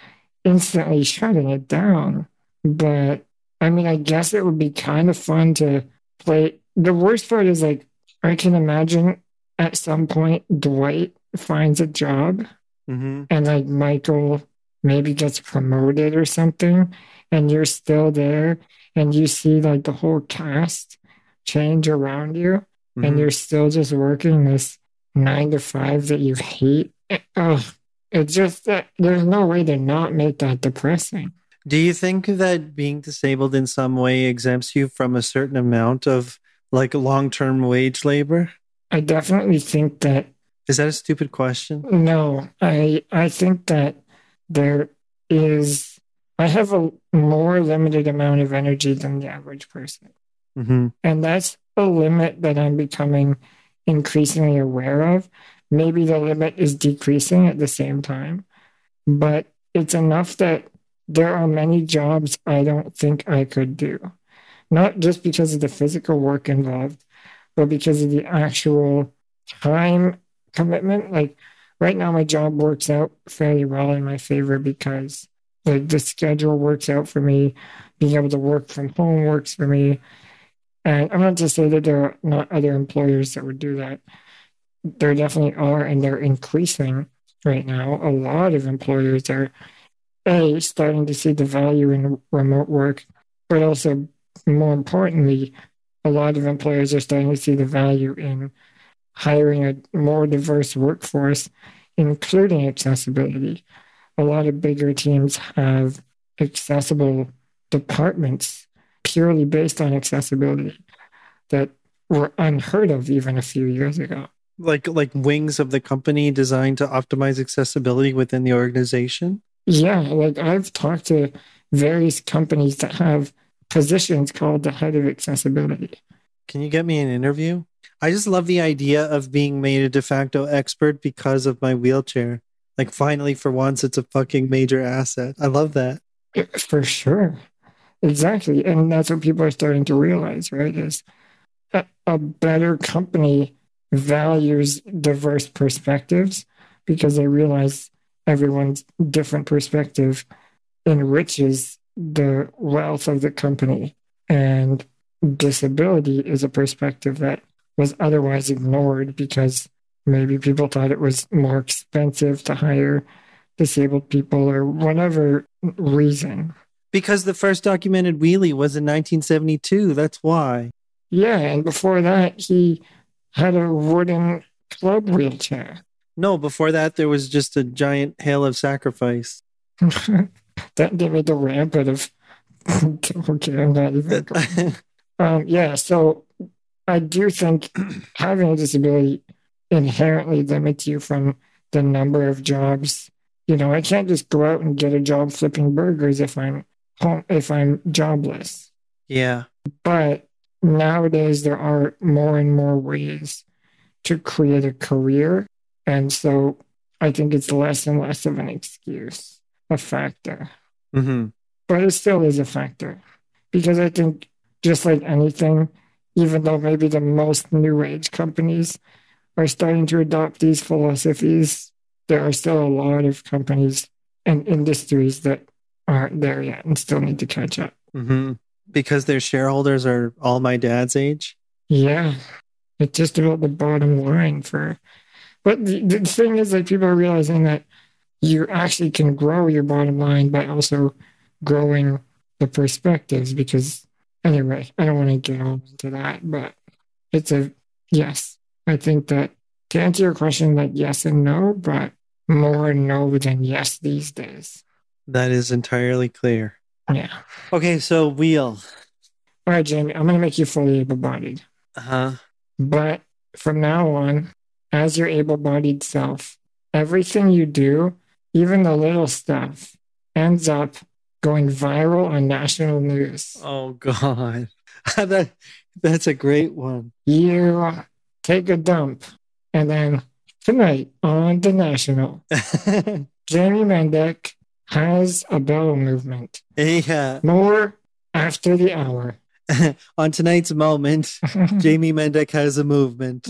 instantly shutting it down. But I mean, I guess it would be kind of fun to play. The worst part is like, I can imagine at some point Dwight finds a job mm-hmm. and like Michael maybe gets promoted or something, and you're still there and you see like the whole cast change around you Mm-hmm. and you're still just working this nine to five that you hate. Oh, it's just that there's no way to not make that depressing. Do you think that being disabled in some way exempts you from a certain amount of like long term wage labor? I definitely think that Is that a stupid question? No, I I think that there is I have a more limited amount of energy than the average person. Mm-hmm. And that's a limit that I'm becoming increasingly aware of. Maybe the limit is decreasing at the same time, but it's enough that there are many jobs I don't think I could do. Not just because of the physical work involved, but because of the actual time commitment. Like right now, my job works out fairly well in my favor because the, the schedule works out for me. Being able to work from home works for me. And I'm not to say that there are not other employers that would do that. There definitely are, and they're increasing right now. A lot of employers are a starting to see the value in remote work, but also more importantly, a lot of employers are starting to see the value in hiring a more diverse workforce, including accessibility. A lot of bigger teams have accessible departments purely based on accessibility that were unheard of even a few years ago. Like like wings of the company designed to optimize accessibility within the organization? Yeah, like I've talked to various companies that have positions called the head of accessibility. Can you get me an interview? I just love the idea of being made a de facto expert because of my wheelchair. Like finally for once it's a fucking major asset. I love that. For sure. Exactly. And that's what people are starting to realize, right? Is a, a better company values diverse perspectives because they realize everyone's different perspective enriches the wealth of the company. And disability is a perspective that was otherwise ignored because maybe people thought it was more expensive to hire disabled people or whatever reason. Because the first documented wheelie was in 1972. That's why. Yeah, and before that, he had a wooden club wheelchair. No, before that, there was just a giant hail of sacrifice. that gave me the rampant of. okay, I'm not even. Um, yeah, so I do think having a disability inherently limits you from the number of jobs. You know, I can't just go out and get a job flipping burgers if I'm home, if I'm jobless. Yeah. But nowadays there are more and more ways to create a career. And so I think it's less and less of an excuse, a factor. Mm-hmm. But it still is a factor. Because I think just like anything, even though maybe the most new age companies are starting to adopt these philosophies, there are still a lot of companies and industries that aren't there yet and still need to catch up. Mm-hmm. Because their shareholders are all my dad's age. Yeah, it's just about the bottom line for. But the, the thing is that people are realizing that you actually can grow your bottom line by also growing the perspectives. Because anyway, I don't want to get into that, but it's a yes. I think that to answer your question, that yes and no, but more no than yes these days. That is entirely clear. Yeah. Okay, so wheel. All right, Jamie, I'm going to make you fully able bodied. Uh huh. But from now on, as your able bodied self, everything you do, even the little stuff, ends up going viral on national news. Oh, God. that, that's a great one. You uh, take a dump, and then tonight on the National, Jamie Mendek has a bowel movement. Yeah. More after the hour. On tonight's moment, Jamie Mendek has a movement.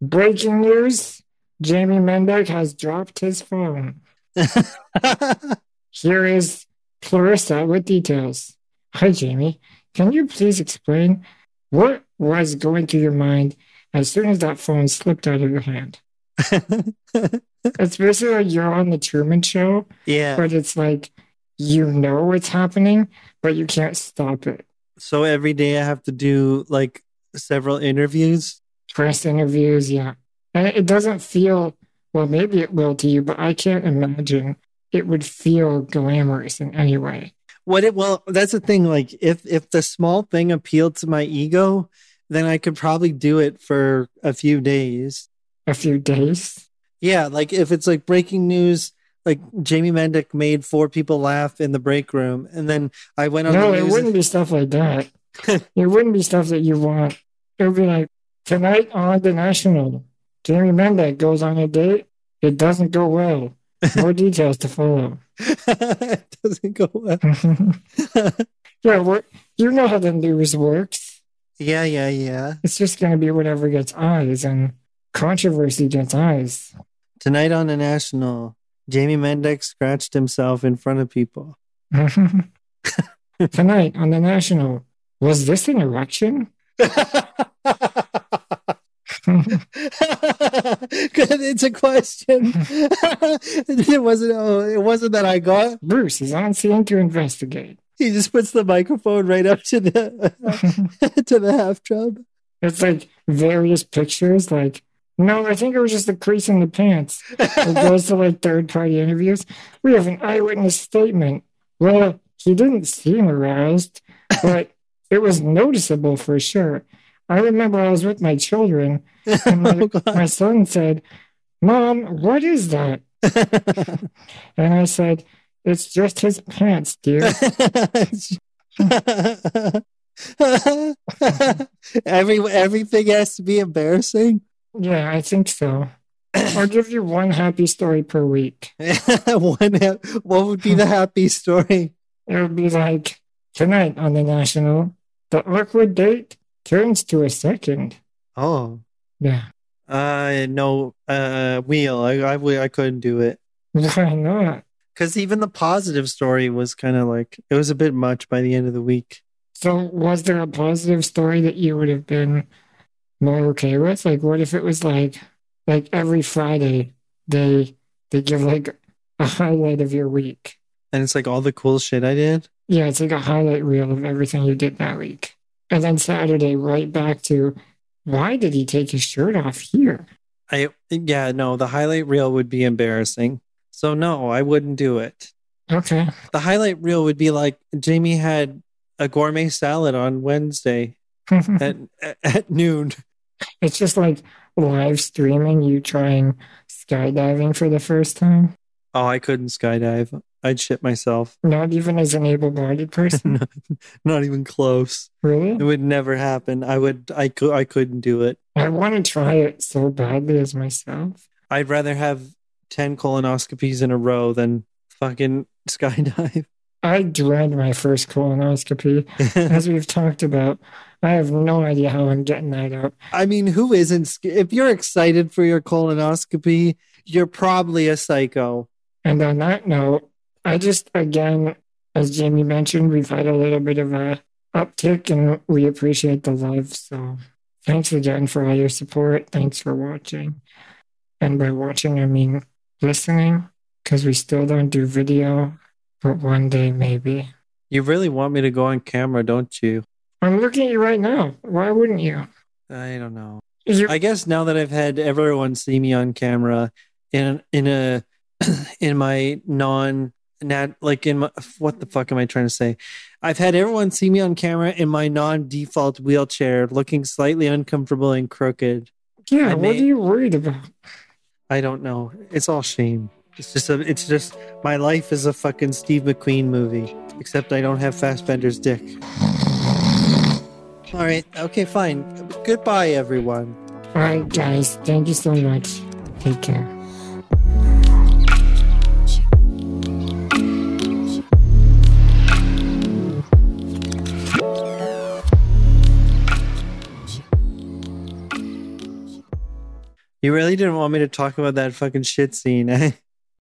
Breaking news Jamie Mendek has dropped his phone. Here is Clarissa with details. Hi, Jamie. Can you please explain what was going through your mind as soon as that phone slipped out of your hand? it's basically like you're on the Truman Show. Yeah. But it's like you know what's happening, but you can't stop it. So every day I have to do like several interviews. Press interviews, yeah. And it doesn't feel, well, maybe it will to you, but I can't imagine it would feel glamorous in any way. What it, well, that's the thing. Like if, if the small thing appealed to my ego, then I could probably do it for a few days. A few days? Yeah. Like if it's like breaking news, like Jamie Mendek made four people laugh in the break room, and then I went on. No, it wouldn't be stuff like that. it wouldn't be stuff that you want. It would be like tonight on the national, Jamie Mendek goes on a date. It doesn't go well. More details to follow. it doesn't go well. yeah, we you know how the news works. Yeah, yeah, yeah. It's just going to be whatever gets eyes, and controversy gets eyes. Tonight on the national, Jamie Mendek scratched himself in front of people. Tonight on the National, was this an erection? It's a question. it wasn't. Oh, it wasn't that I got. Bruce is on scene to investigate. He just puts the microphone right up to the to the half tub. It's like various pictures, like no, I think it was just a crease in the pants. It goes to like third party interviews. We have an eyewitness statement. Well, he didn't seem aroused, but it was noticeable for sure. I remember I was with my children, and my, oh, my son said, Mom, what is that? and I said, It's just his pants, dear. Every everything has to be embarrassing. Yeah, I think so. I'll give you one happy story per week. one, what would be the happy story? it would be like tonight on the national, the awkward date turns to a second. Oh. Yeah. Uh, no, uh, wheel. I, I, I couldn't do it. Why not? Because even the positive story was kind of like, it was a bit much by the end of the week. So, was there a positive story that you would have been more okay with? Like, what if it was like, like every Friday they they give like a highlight of your week? And it's like all the cool shit I did. Yeah, it's like a highlight reel of everything you did that week. And then Saturday, right back to why did he take his shirt off here? I, yeah, no, the highlight reel would be embarrassing. So, no, I wouldn't do it. Okay. The highlight reel would be like Jamie had a gourmet salad on Wednesday at, at noon. It's just like live streaming you trying skydiving for the first time. Oh, I couldn't skydive. I'd shit myself. Not even as an able bodied person. not, not even close. Really? It would never happen. I would I could I couldn't do it. I want to try it so badly as myself. I'd rather have 10 colonoscopies in a row than fucking skydive. I dread my first colonoscopy. as we've talked about, I have no idea how I'm getting that out. I mean, who isn't? If you're excited for your colonoscopy, you're probably a psycho. And on that note, I just, again, as Jamie mentioned, we've had a little bit of a uptick and we appreciate the love. So thanks again for all your support. Thanks for watching. And by watching, I mean listening, because we still don't do video, but one day maybe. You really want me to go on camera, don't you? I'm looking at you right now. Why wouldn't you? I don't know. I guess now that I've had everyone see me on camera in in a in my non nat like in my what the fuck am I trying to say? I've had everyone see me on camera in my non default wheelchair, looking slightly uncomfortable and crooked. Yeah, I what may- are you worried about? I don't know. It's all shame. It's just a. It's just my life is a fucking Steve McQueen movie, except I don't have Fassbender's dick. All right. Okay. Fine. Goodbye, everyone. All right, guys. Thank you so much. Take care. You really didn't want me to talk about that fucking shit scene, eh?